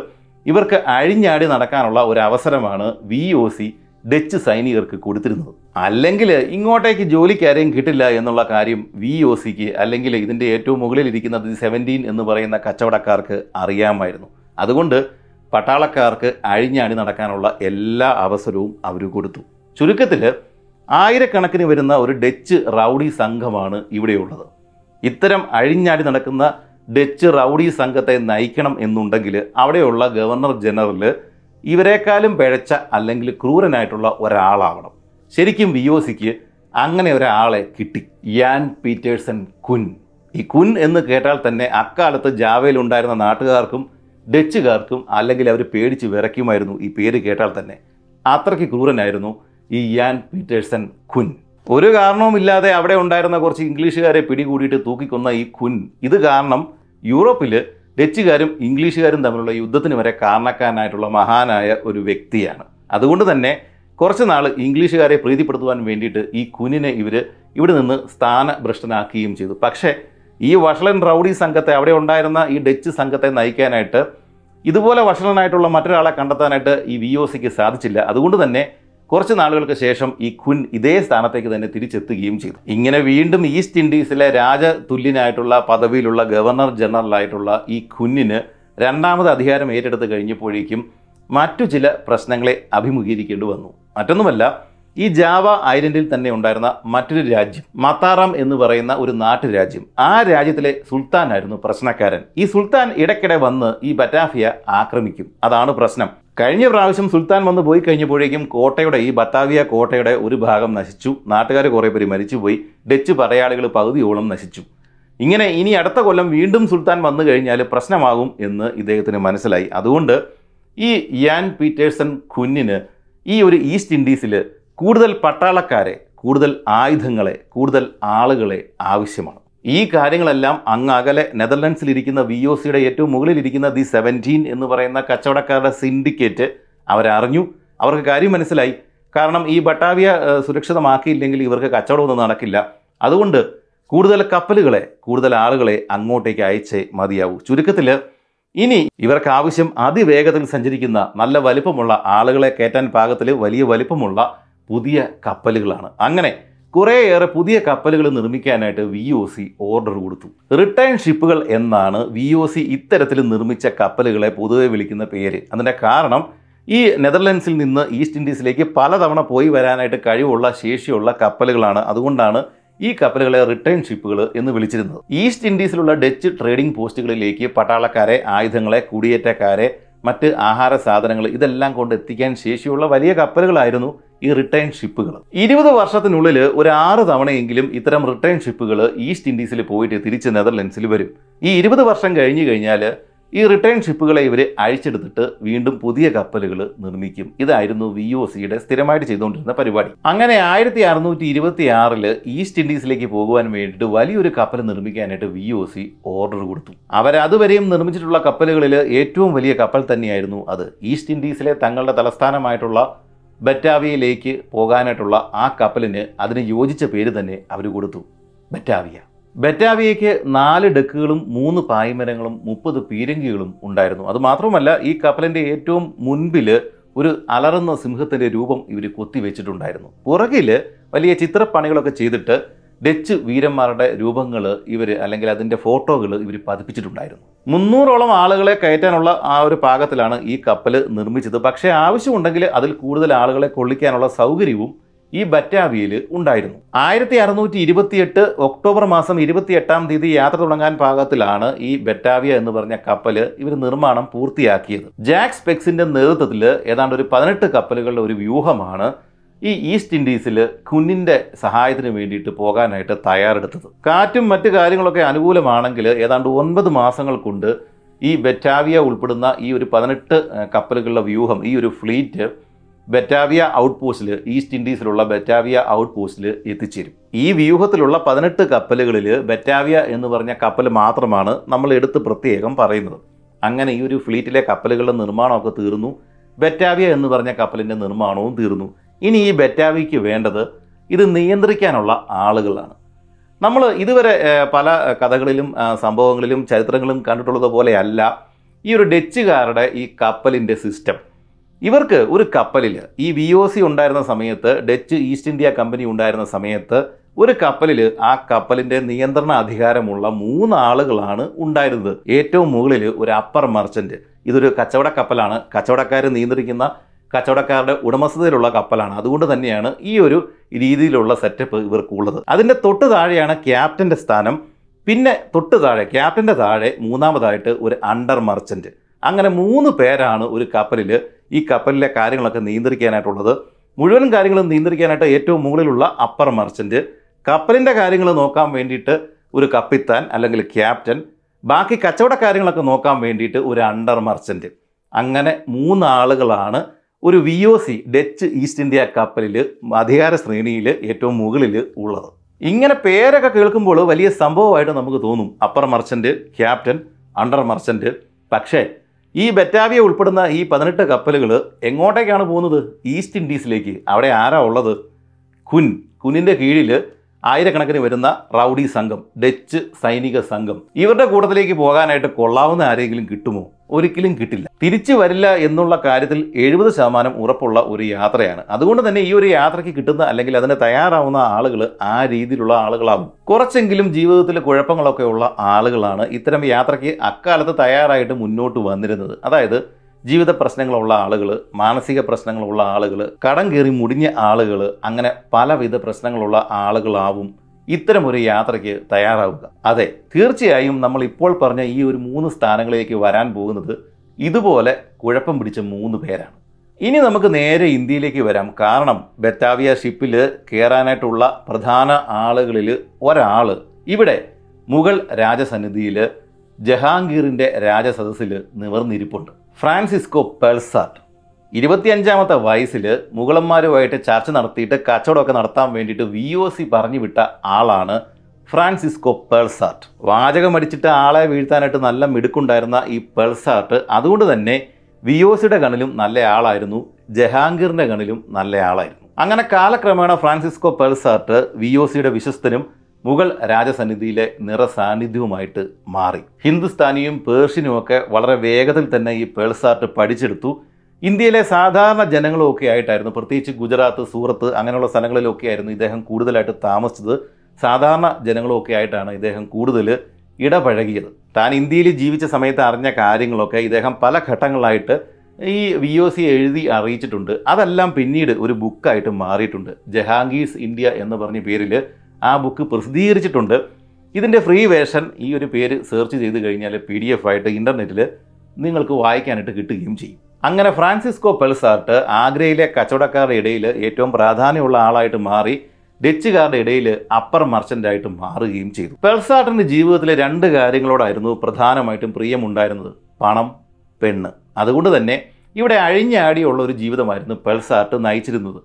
ഇവർക്ക് അഴിഞ്ഞാടി നടക്കാനുള്ള ഒരു അവസരമാണ് വി ഒ സി ഡച്ച് സൈനികർക്ക് കൊടുത്തിരുന്നത്. അല്ലെങ്കിൽ ഇങ്ങോട്ടേക്ക് ജോലിക്കാരെയും കിട്ടില്ല എന്നുള്ള കാര്യം വി ഒ സിക്ക് അല്ലെങ്കിൽ ഇതിന്റെ ഏറ്റവും മുകളിൽ ഇരിക്കുന്നത് സെവന്റീൻ എന്ന് പറയുന്ന കച്ചവടക്കാർക്ക് അറിയാമായിരുന്നു. അതുകൊണ്ട് പട്ടാളക്കാർക്ക് അഴിഞ്ഞാടി നടക്കാനുള്ള എല്ലാ അവസരവും അവർ കൊടുത്തു. ചുരുക്കത്തിൽ ആയിരക്കണക്കിന് വരുന്ന ഒരു ഡച്ച് റൗഡി സംഘമാണ് ഇവിടെയുള്ളത്. ഇത്തരം അഴിഞ്ഞാടി നടക്കുന്ന ഡച്ച് റൗഡി സംഘത്തെ നയിക്കണം എന്നുണ്ടെങ്കിൽ അവിടെയുള്ള ഗവർണർ ജനറൽ ഇവരെക്കാളും പിഴച്ച അല്ലെങ്കിൽ ക്രൂരനായിട്ടുള്ള ഒരാളാവണം. ശരിക്കും വി ഒ സിക്ക് അങ്ങനെ ഒരാളെ കിട്ടി. യാൻ പീറ്റേഴ്സൺ കുൻ. ഈ കുൻ എന്ന് കേട്ടാൽ തന്നെ അക്കാലത്ത് ജാവയിലുണ്ടായിരുന്ന നാട്ടുകാർക്കും ഡച്ചുകാർക്കും അല്ലെങ്കിൽ അവർ പേടിച്ച് വിറയ്ക്കുമായിരുന്നു ഈ പേര് കേട്ടാൽ തന്നെ. അത്രയ്ക്ക് ക്രൂരനായിരുന്നു. ഈ യാൻ പീറ്റേഴ്സൺ കുൻ ഒരു കാരണവുമില്ലാതെ അവിടെ ഉണ്ടായിരുന്ന കുറച്ച് ഇംഗ്ലീഷുകാരെ പിടികൂടിയിട്ട് തൂക്കിക്കൊന്ന ഈ കുൻ ഇത് കാരണം യൂറോപ്പിൽ ഡച്ചുകാരും ഇംഗ്ലീഷുകാരും തമ്മിലുള്ള യുദ്ധത്തിന് വരെ കാരണക്കാരനായിട്ടുള്ള മഹാനായ ഒരു വ്യക്തിയാണ്. അതുകൊണ്ട് തന്നെ കുറച്ച് നാൾ ഇംഗ്ലീഷുകാരെ പ്രീതിപ്പെടുത്തുവാൻ വേണ്ടിയിട്ട് ഈ കുനിനെ ഇവർ ഇവിടെ നിന്ന് സ്ഥാനഭ്രഷ്ടനാക്കുകയും ചെയ്തു. പക്ഷേ ഈ വഷളൻ റൗഡി സംഘത്തെ അവിടെ ഉണ്ടായിരുന്ന ഈ ഡച്ച് സംഘത്തെ നയിക്കാനായിട്ട് ഇതുപോലെ വഷളനായിട്ടുള്ള മറ്റൊരാളെ കണ്ടെത്താനായിട്ട് ഈ വി ഒ സിക്ക് സാധിച്ചില്ല. അതുകൊണ്ട് തന്നെ കുറച്ച് നാളുകൾക്ക് ശേഷം ഈ ഖുൻ ഇതേ സ്ഥാനത്തേക്ക് തന്നെ തിരിച്ചെത്തുകയും ചെയ്തു. ഇങ്ങനെ വീണ്ടും ഈസ്റ്റ് ഇൻഡീസിലെ രാജതുല്യനായിട്ടുള്ള പദവിയിലുള്ള ഗവർണർ ജനറലായിട്ടുള്ള ഈ ഖുന്നിന് രണ്ടാമത് അധികാരം ഏറ്റെടുത്ത് കഴിഞ്ഞപ്പോഴേക്കും മറ്റു ചില പ്രശ്നങ്ങളെ അഭിമുഖീകരിക്കേണ്ടി വന്നു. മറ്റൊന്നുമല്ല ഈ ജാവ ഐലൻഡിൽ തന്നെ ഉണ്ടായിരുന്ന മറ്റൊരു രാജ്യം മത്താറാം എന്ന് പറയുന്ന ഒരു നാട്ടുരാജ്യം. ആ രാജ്യത്തിലെ സുൽത്താനായിരുന്നു പ്രശ്നക്കാരൻ. ഈ സുൽത്താൻ ഇടയ്ക്കിടെ വന്ന് ഈ ബറ്റാഫിയ ആക്രമിക്കും. അതാണ് പ്രശ്നം. കഴിഞ്ഞ പ്രാവശ്യം സുൽത്താൻ വന്ന് പോയി കഴിഞ്ഞപ്പോഴേക്കും കോട്ടയുടെ ഈ ബത്താവിയ കോട്ടയുടെ ഒരു ഭാഗം നശിച്ചു. നാട്ടുകാർ കുറേ പേര് മരിച്ചുപോയി. ഡച്ച് പടയാളികൾ പകുതിയോളം നശിച്ചു. ഇങ്ങനെ ഇനി അടുത്ത കൊല്ലം വീണ്ടും സുൽത്താൻ വന്നു കഴിഞ്ഞാൽ പ്രശ്നമാകും എന്ന് ഇദ്ദേഹത്തിന് മനസ്സിലായി. അതുകൊണ്ട് ഈ യാൻ പീറ്റേഴ്സൺ കുഞ്ഞിന് ഈ ഒരു ഈസ്റ്റ് ഇൻഡീസിൽ കൂടുതൽ പട്ടാളക്കാരെ കൂടുതൽ ആയുധങ്ങളെ കൂടുതൽ ആളുകളെ ആവശ്യമാണ്. ഈ കാര്യങ്ങളെല്ലാം അങ്ങ് അകലെ നെതർലൻഡ്സിലിരിക്കുന്ന വി ഒ സിയുടെ ഏറ്റവും മുകളിലിരിക്കുന്ന ദി സെവന്റീൻ എന്ന് പറയുന്ന കച്ചവടക്കാരുടെ സിൻഡിക്കേറ്റ് അവരറിഞ്ഞു. അവർക്ക് കാര്യം മനസ്സിലായി. കാരണം ഈ ബട്ടാവിയ സുരക്ഷിതമാക്കിയില്ലെങ്കിൽ ഇവർക്ക് കച്ചവടമൊന്നും നടക്കില്ല. അതുകൊണ്ട് കൂടുതൽ കപ്പലുകളെ കൂടുതൽ ആളുകളെ അങ്ങോട്ടേക്ക് അയച്ചേ മതിയാവൂ. ചുരുക്കത്തിൽ ഇനി ഇവർക്ക് ആവശ്യം അതിവേഗത്തിൽ സഞ്ചരിക്കുന്ന നല്ല വലിപ്പമുള്ള ആളുകളെ കയറ്റാൻ പാകത്തിൽ വലിയ വലിപ്പമുള്ള പുതിയ കപ്പലുകളാണ്. അങ്ങനെ കുറേയേറെ പുതിയ കപ്പലുകൾ നിർമ്മിക്കാനായിട്ട് വി ഒ സി ഓർഡർ കൊടുത്തു. റിട്ടേൺ ഷിപ്പുകൾ എന്നാണ് വി ഒ സി ഇത്തരത്തിൽ നിർമ്മിച്ച കപ്പലുകളെ പൊതുവെ വിളിക്കുന്ന പേര്. അതിന്റെ കാരണം ഈ നെതർലൻഡ്സിൽ നിന്ന് ഈസ്റ്റ് ഇൻഡീസിലേക്ക് പലതവണ പോയി വരാനായിട്ട് കഴിവുള്ള ശേഷിയുള്ള കപ്പലുകളാണ്. അതുകൊണ്ടാണ് ഈ കപ്പലുകളെ റിട്ടേൺ ഷിപ്പുകൾ എന്ന് വിളിച്ചിരുന്നത്. ഈസ്റ്റ് ഇൻഡീസിലുള്ള ഡച്ച് ട്രേഡിംഗ് പോസ്റ്റുകളിലേക്ക് പട്ടാളക്കാരെ ആയുധങ്ങളെ കുടിയേറ്റക്കാരെ മറ്റ് ആഹാര സാധനങ്ങൾ ഇതെല്ലാം കൊണ്ട് എത്തിക്കാൻ ശേഷിയുള്ള വലിയ കപ്പലുകളായിരുന്നു ഈ റിട്ടേൺ ഷിപ്പുകൾ. ഇരുപത് വർഷത്തിനുള്ളിൽ ഒരു ആറ് തവണയെങ്കിലും ഇത്തരം റിട്ടേൺ ഷിപ്പുകൾ ഈസ്റ്റ് ഇൻഡീസിൽ പോയിട്ട് തിരിച്ച് നെതർലൻഡ്സിൽ വരും. ഈ ഇരുപത് വർഷം കഴിഞ്ഞു കഴിഞ്ഞാൽ ഈ റിട്ടേൺ ഷിപ്പുകളെ ഇവർ അഴിച്ചെടുത്തിട്ട് വീണ്ടും പുതിയ കപ്പലുകൾ നിർമ്മിക്കും. ഇതായിരുന്നു വി ഒ സിയുടെ സ്ഥിരമായിട്ട് ചെയ്തുകൊണ്ടിരുന്ന പരിപാടി. അങ്ങനെ ആയിരത്തി അറുന്നൂറ്റി ഇരുപത്തി ആറിൽ ഈസ്റ്റ് ഇൻഡീസിലേക്ക് പോകുവാൻ വേണ്ടിയിട്ട് വലിയൊരു കപ്പൽ നിർമ്മിക്കാനായിട്ട് വി ഒ സി ഓർഡർ കൊടുത്തു. അവരതുവരെയും നിർമ്മിച്ചിട്ടുള്ള കപ്പലുകളിൽ ഏറ്റവും വലിയ കപ്പൽ തന്നെയായിരുന്നു അത്. ഈസ്റ്റ് ഇൻഡീസിലെ തങ്ങളുടെ തലസ്ഥാനമായിട്ടുള്ള ബറ്റാവിയയിലേക്ക് പോകാനായിട്ടുള്ള ആ കപ്പലിന് അതിന് യോജിച്ച പേര് തന്നെ അവർ കൊടുത്തു. ബറ്റാവിയ. ബറ്റാവിയയ്ക്ക് നാല് ഡെക്കുകളും മൂന്ന് പായ്മരങ്ങളും മുപ്പത് പീരങ്കികളും ഉണ്ടായിരുന്നു. അതുമാത്രമല്ല ഈ കപ്പലിന്റെ ഏറ്റവും മുൻപിൽ ഒരു അലറുന്ന സിംഹത്തിന്റെ രൂപം ഇവർ കൊത്തിവെച്ചിട്ടുണ്ടായിരുന്നു. പുറകിൽ വലിയ ചിത്രപ്പണികളൊക്കെ ചെയ്തിട്ട് ഡച്ച് വീരന്മാരുടെ രൂപങ്ങൾ ഇവർ അല്ലെങ്കിൽ അതിന്റെ ഫോട്ടോകൾ ഇവർ പതിപ്പിച്ചിട്ടുണ്ടായിരുന്നു. മുന്നൂറോളം ആളുകളെ കയറ്റാനുള്ള ആ ഒരു പാകത്തിലാണ് ഈ കപ്പൽ നിർമ്മിച്ചത്. പക്ഷേ ആവശ്യമുണ്ടെങ്കിൽ അതിൽ കൂടുതൽ ആളുകളെ കൊള്ളിക്കാനുള്ള സൗകര്യവും ഈ ബറ്റാവിയിൽ ഉണ്ടായിരുന്നു. ആയിരത്തി അറുന്നൂറ്റി ഇരുപത്തിയെട്ട് ഒക്ടോബർ മാസം ഇരുപത്തി എട്ടാം തീയതി യാത്ര തുടങ്ങാൻ പാകത്തിലാണ് ഈ ബറ്റാവിയ എന്ന് പറഞ്ഞ കപ്പൽ ഇവർ നിർമ്മാണം പൂർത്തിയാക്കിയത്. ജാക്ക് സ്പെക്സിന്റെ നേതൃത്വത്തിൽ ഏതാണ്ട് ഒരു പതിനെട്ട് കപ്പലുകളുടെ ഒരു വ്യൂഹമാണ് ഈ ഈസ്റ്റ് ഇൻഡീസിൽ കുഞ്ഞിന്റെ സഹായത്തിന് വേണ്ടിയിട്ട് പോകാനായിട്ട് തയ്യാറെടുത്തത്. കാറ്റും മറ്റു കാര്യങ്ങളൊക്കെ അനുകൂലമാണെങ്കിൽ ഏതാണ്ട് ഒൻപത് മാസങ്ങൾ കൊണ്ട് ഈ ബറ്റാവിയ ഉൾപ്പെടുന്ന ഈ ഒരു പതിനെട്ട് കപ്പലുകളുടെ വ്യൂഹം ഈ ഒരു ഫ്ലീറ്റ് ബറ്റാവിയ ഔട്ട് പോസ്റ്റിൽ ഈസ്റ്റ് ഇൻഡീസിലുള്ള ബറ്റാവിയ ഔട്ട് പോസ്റ്റിൽ എത്തിച്ചേരും. ഈ വ്യൂഹത്തിലുള്ള പതിനെട്ട് കപ്പലുകളിൽ ബറ്റാവിയ എന്ന് പറഞ്ഞ കപ്പൽ മാത്രമാണ് നമ്മൾ എടുത്ത് പ്രത്യേകം പറയുന്നത്. അങ്ങനെ ഈ ഒരു ഫ്ലീറ്റിലെ കപ്പലുകളുടെ നിർമ്മാണമൊക്കെ തീർന്നു. ബറ്റാവിയ എന്ന് പറഞ്ഞ കപ്പലിന്റെ നിർമ്മാണവും തീർന്നു. ഇനി ഈ ബറ്റാവിക്ക് വേണ്ടത് ഇത് നിയന്ത്രിക്കാനുള്ള ആളുകളാണ്. നമ്മൾ ഇതുവരെ പല കഥകളിലും സംഭവങ്ങളിലും ചരിത്രങ്ങളും കണ്ടിട്ടുള്ളത് പോലെയല്ല ഈ ഒരു ഡച്ചുകാരുടെ ഈ കപ്പലിന്റെ സിസ്റ്റം ഇവർക്ക് ഒരു കപ്പലിൽ ഈ വി ഒ സി ഉണ്ടായിരുന്ന സമയത്ത് ഡച്ച് ഈസ്റ്റ് ഇന്ത്യ കമ്പനി ഉണ്ടായിരുന്ന സമയത്ത് ഒരു കപ്പലിൽ ആ കപ്പലിന്റെ നിയന്ത്രണ അധികാരമുള്ള മൂന്ന് ആളുകളാണ് ഉണ്ടായിരുന്നത്. ഏറ്റവും മുകളിൽ ഒരു അപ്പർ മർച്ചന്റ് ഇതൊരു കച്ചവട കപ്പലാണ്. കച്ചവടക്കാർ നിയന്ത്രിക്കുന്ന കച്ചവടക്കാരുടെ ഉടമസ്ഥതയിലുള്ള കപ്പലാണ്. അതുകൊണ്ട് തന്നെയാണ് ഈ ഒരു രീതിയിലുള്ള സെറ്റപ്പ് ഇവർക്കുള്ളത് അതിന്റെ തൊട്ട് താഴെയാണ് ക്യാപ്റ്റന്റെ സ്ഥാനം. പിന്നെ തൊട്ട് താഴെ ക്യാപ്റ്റന്റെ താഴെ മൂന്നാമതായിട്ട് ഒരു അണ്ടർ മർച്ചന്റ് അങ്ങനെ മൂന്ന് പേരാണ് ഒരു കപ്പലിൽ ഈ കപ്പലിലെ കാര്യങ്ങളൊക്കെ നിയന്ത്രിക്കാനായിട്ടുള്ളത്. മുഴുവൻ കാര്യങ്ങളും നിയന്ത്രിക്കാനായിട്ട് ഏറ്റവും മുകളിലുള്ള അപ്പർ മർച്ചന്റ് കപ്പലിന്റെ കാര്യങ്ങൾ നോക്കാൻ വേണ്ടിയിട്ട് ഒരു കപ്പിത്താൻ അല്ലെങ്കിൽ ക്യാപ്റ്റൻ ബാക്കി കച്ചവട കാര്യങ്ങളൊക്കെ നോക്കാൻ വേണ്ടിയിട്ട് ഒരു അണ്ടർ മർച്ചന്റ് അങ്ങനെ മൂന്നാളുകളാണ് ഒരു V O C Dutch East India കപ്പലിൽ അധികാര ശ്രേണിയിൽ ഏറ്റവും മുകളിൽ ഉള്ളത്. ഇങ്ങനെ പേരൊക്കെ കേൾക്കുമ്പോൾ വലിയ സംഭവമായിട്ട് നമുക്ക് തോന്നും. Upper merchant captain under merchant പക്ഷേ ഈ ബറ്റാവിയ ഉൾപ്പെടുന്ന ഈ പതിനെട്ട് കപ്പലുകൾ എങ്ങോട്ടേക്കാണ് പോകുന്നത്? ഈസ്റ്റ് ഇൻഡീസിലേക്ക് അവിടെ ആരാ ഉള്ളത്? കുൻ. കുനിന്റെ കീഴിൽ ആയിരക്കണക്കിന് വരുന്ന റൗഡി സംഘം ഡച്ച് സൈനിക സംഘം. ഇവരുടെ കൂട്ടത്തിലേക്ക് പോകാനായിട്ട് കൊള്ളാവുന്ന ആരെങ്കിലും കിട്ടുമോ? ഒരിക്കലും കിട്ടില്ല. തിരിച്ചു വരില്ല എന്നുള്ള കാര്യത്തിൽ എഴുപത് ശതമാനം ഉറപ്പുള്ള ഒരു യാത്രയാണ്. അതുകൊണ്ട് തന്നെ ഈ ഒരു യാത്രയ്ക്ക് കിട്ടുന്ന അല്ലെങ്കിൽ അതിന് തയ്യാറാവുന്ന ആളുകൾ ആ രീതിയിലുള്ള ആളുകളാകും കുറച്ചെങ്കിലും ജീവിതത്തിൽ കുഴപ്പങ്ങളൊക്കെ ഉള്ള ആളുകളാണ് ഇത്തരം യാത്രയ്ക്ക് അക്കാലത്ത് തയ്യാറായിട്ട് മുന്നോട്ട് വന്നിരുന്നത്. അതായത് ജീവിത പ്രശ്നങ്ങളുള്ള ആളുകൾ മാനസിക പ്രശ്നങ്ങളുള്ള ആളുകൾ കടം കയറി മുടിഞ്ഞ ആളുകൾ അങ്ങനെ പലവിധ പ്രശ്നങ്ങളുള്ള ആളുകളാവും. ഇത്തരം ഒരു യാത്രയ്ക്ക് തയ്യാറാവുക. അതെ തീർച്ചയായും നമ്മൾ ഇപ്പോൾ പറഞ്ഞ ഈ ഒരു മൂന്ന് സ്ഥാനങ്ങളിലേക്ക് വരാൻ പോകുന്നത് ഇതുപോലെ കുഴപ്പം പിടിച്ച മൂന്ന് പേരാണ്. ഇനി നമുക്ക് നേരെ ഇന്ത്യയിലേക്ക് വരാം. കാരണം ബെറ്റാവിയ ഷിപ്പിൽ കയറാനായിട്ടുള്ള പ്രധാന ആളുകളിൽ ഒരാൾ ഇവിടെ മുഗൾ രാജസന്നിധിയിൽ ജഹാംഗീറിന്റെ രാജസദസ്സിൽ നിവർന്നിരിപ്പുണ്ട്. ഫ്രാൻസിസ്കോ പെൾസാർട്ട് ഇരുപത്തിയഞ്ചാമത്തെ വയസ്സിൽ മുഗളന്മാരുമായിട്ട് ചർച്ച നടത്തിയിട്ട് കച്ചവടമൊക്കെ നടത്താൻ വേണ്ടിയിട്ട് വി ഒ സി പറഞ്ഞു വിട്ട ആളാണ് ഫ്രാൻസിസ്കോ പേൾസാർട്ട്. വാചകം അടിച്ചിട്ട് ആളെ വീഴ്ത്താനായിട്ട് നല്ല മിടുക്കുണ്ടായിരുന്ന ഈ പേൾസാർട്ട് അതുകൊണ്ട് തന്നെ വി ഒ സിയുടെ കണ്ണിലും നല്ല ആളായിരുന്നു. ജഹാംഗീറിന്റെ കണ്ണിലും നല്ല ആളായിരുന്നു. അങ്ങനെ കാലക്രമേണ ഫ്രാൻസിസ്കോ പേൾസാർട്ട് വി ഒ സിയുടെ വിശ്വസ്തനും മുഗൾ രാജസന്നിധിയിലെ നിറസാന്നിധ്യവുമായിട്ട് മാറി. ഹിന്ദുസ്ഥാനിയും പേർഷ്യനുമൊക്കെ വളരെ വേഗത്തിൽ തന്നെ ഈ പേൾസാർട്ട് പഠിച്ചെടുത്തു. ഇന്ത്യയിലെ സാധാരണ ജനങ്ങളൊക്കെ ആയിട്ടായിരുന്നു പ്രത്യേകിച്ച് ഗുജറാത്ത് സൂറത്ത് അങ്ങനെയുള്ള സ്ഥലങ്ങളിലൊക്കെ ആയിരുന്നു ഇദ്ദേഹം കൂടുതലായിട്ട് താമസിച്ചത്. സാധാരണ ജനങ്ങളൊക്കെ ആയിട്ടാണ് ഇദ്ദേഹം കൂടുതൽ ഇടപഴകിയത്. താൻ ഇന്ത്യയിൽ ജീവിച്ച സമയത്ത് അറിഞ്ഞ കാര്യങ്ങളൊക്കെ ഇദ്ദേഹം പല ഘട്ടങ്ങളായിട്ട് ഈ വി ഒ സി എഴുതി അറിയിച്ചിട്ടുണ്ട്. അതെല്ലാം പിന്നീട് ഒരു ബുക്കായിട്ട് മാറിയിട്ടുണ്ട്. ജഹാംഗീസ് ഇന്ത്യ എന്ന് പറഞ്ഞ പേരിൽ ആ ബുക്ക് പ്രസിദ്ധീകരിച്ചിട്ടുണ്ട്. ഇതിന്റെ ഫ്രീ വേർഷൻ ഈ ഒരു പേര് സെർച്ച് ചെയ്ത് കഴിഞ്ഞാൽ പി ഡി എഫ് ആയിട്ട് ഇന്റർനെറ്റിൽ നിങ്ങൾക്ക് വായിക്കാനായിട്ട് കിട്ടുകയും ചെയ്യും. അങ്ങനെ ഫ്രാൻസിസ്കോ പെൽസാർട്ട് ആഗ്രയിലെ കച്ചവടക്കാരുടെ ഇടയിൽ ഏറ്റവും പ്രാധാന്യമുള്ള ആളായിട്ട് മാറി ഡച്ചുകാരുടെ ഇടയിൽ അപ്പർ മർച്ചന്റായിട്ട് മാറുകയും ചെയ്തു. പെൽസാർട്ടിന്റെ ജീവിതത്തിലെ രണ്ട് കാര്യങ്ങളോടായിരുന്നു പ്രധാനമായിട്ടും പ്രിയമുണ്ടായിരുന്നത്. പണം പെണ്ണ്. അതുകൊണ്ട് തന്നെ ഇവിടെ അഴിഞ്ഞാടിയുള്ള ഒരു ജീവിതമായിരുന്നു പെൽസാർട്ട് നയിച്ചിരുന്നത്.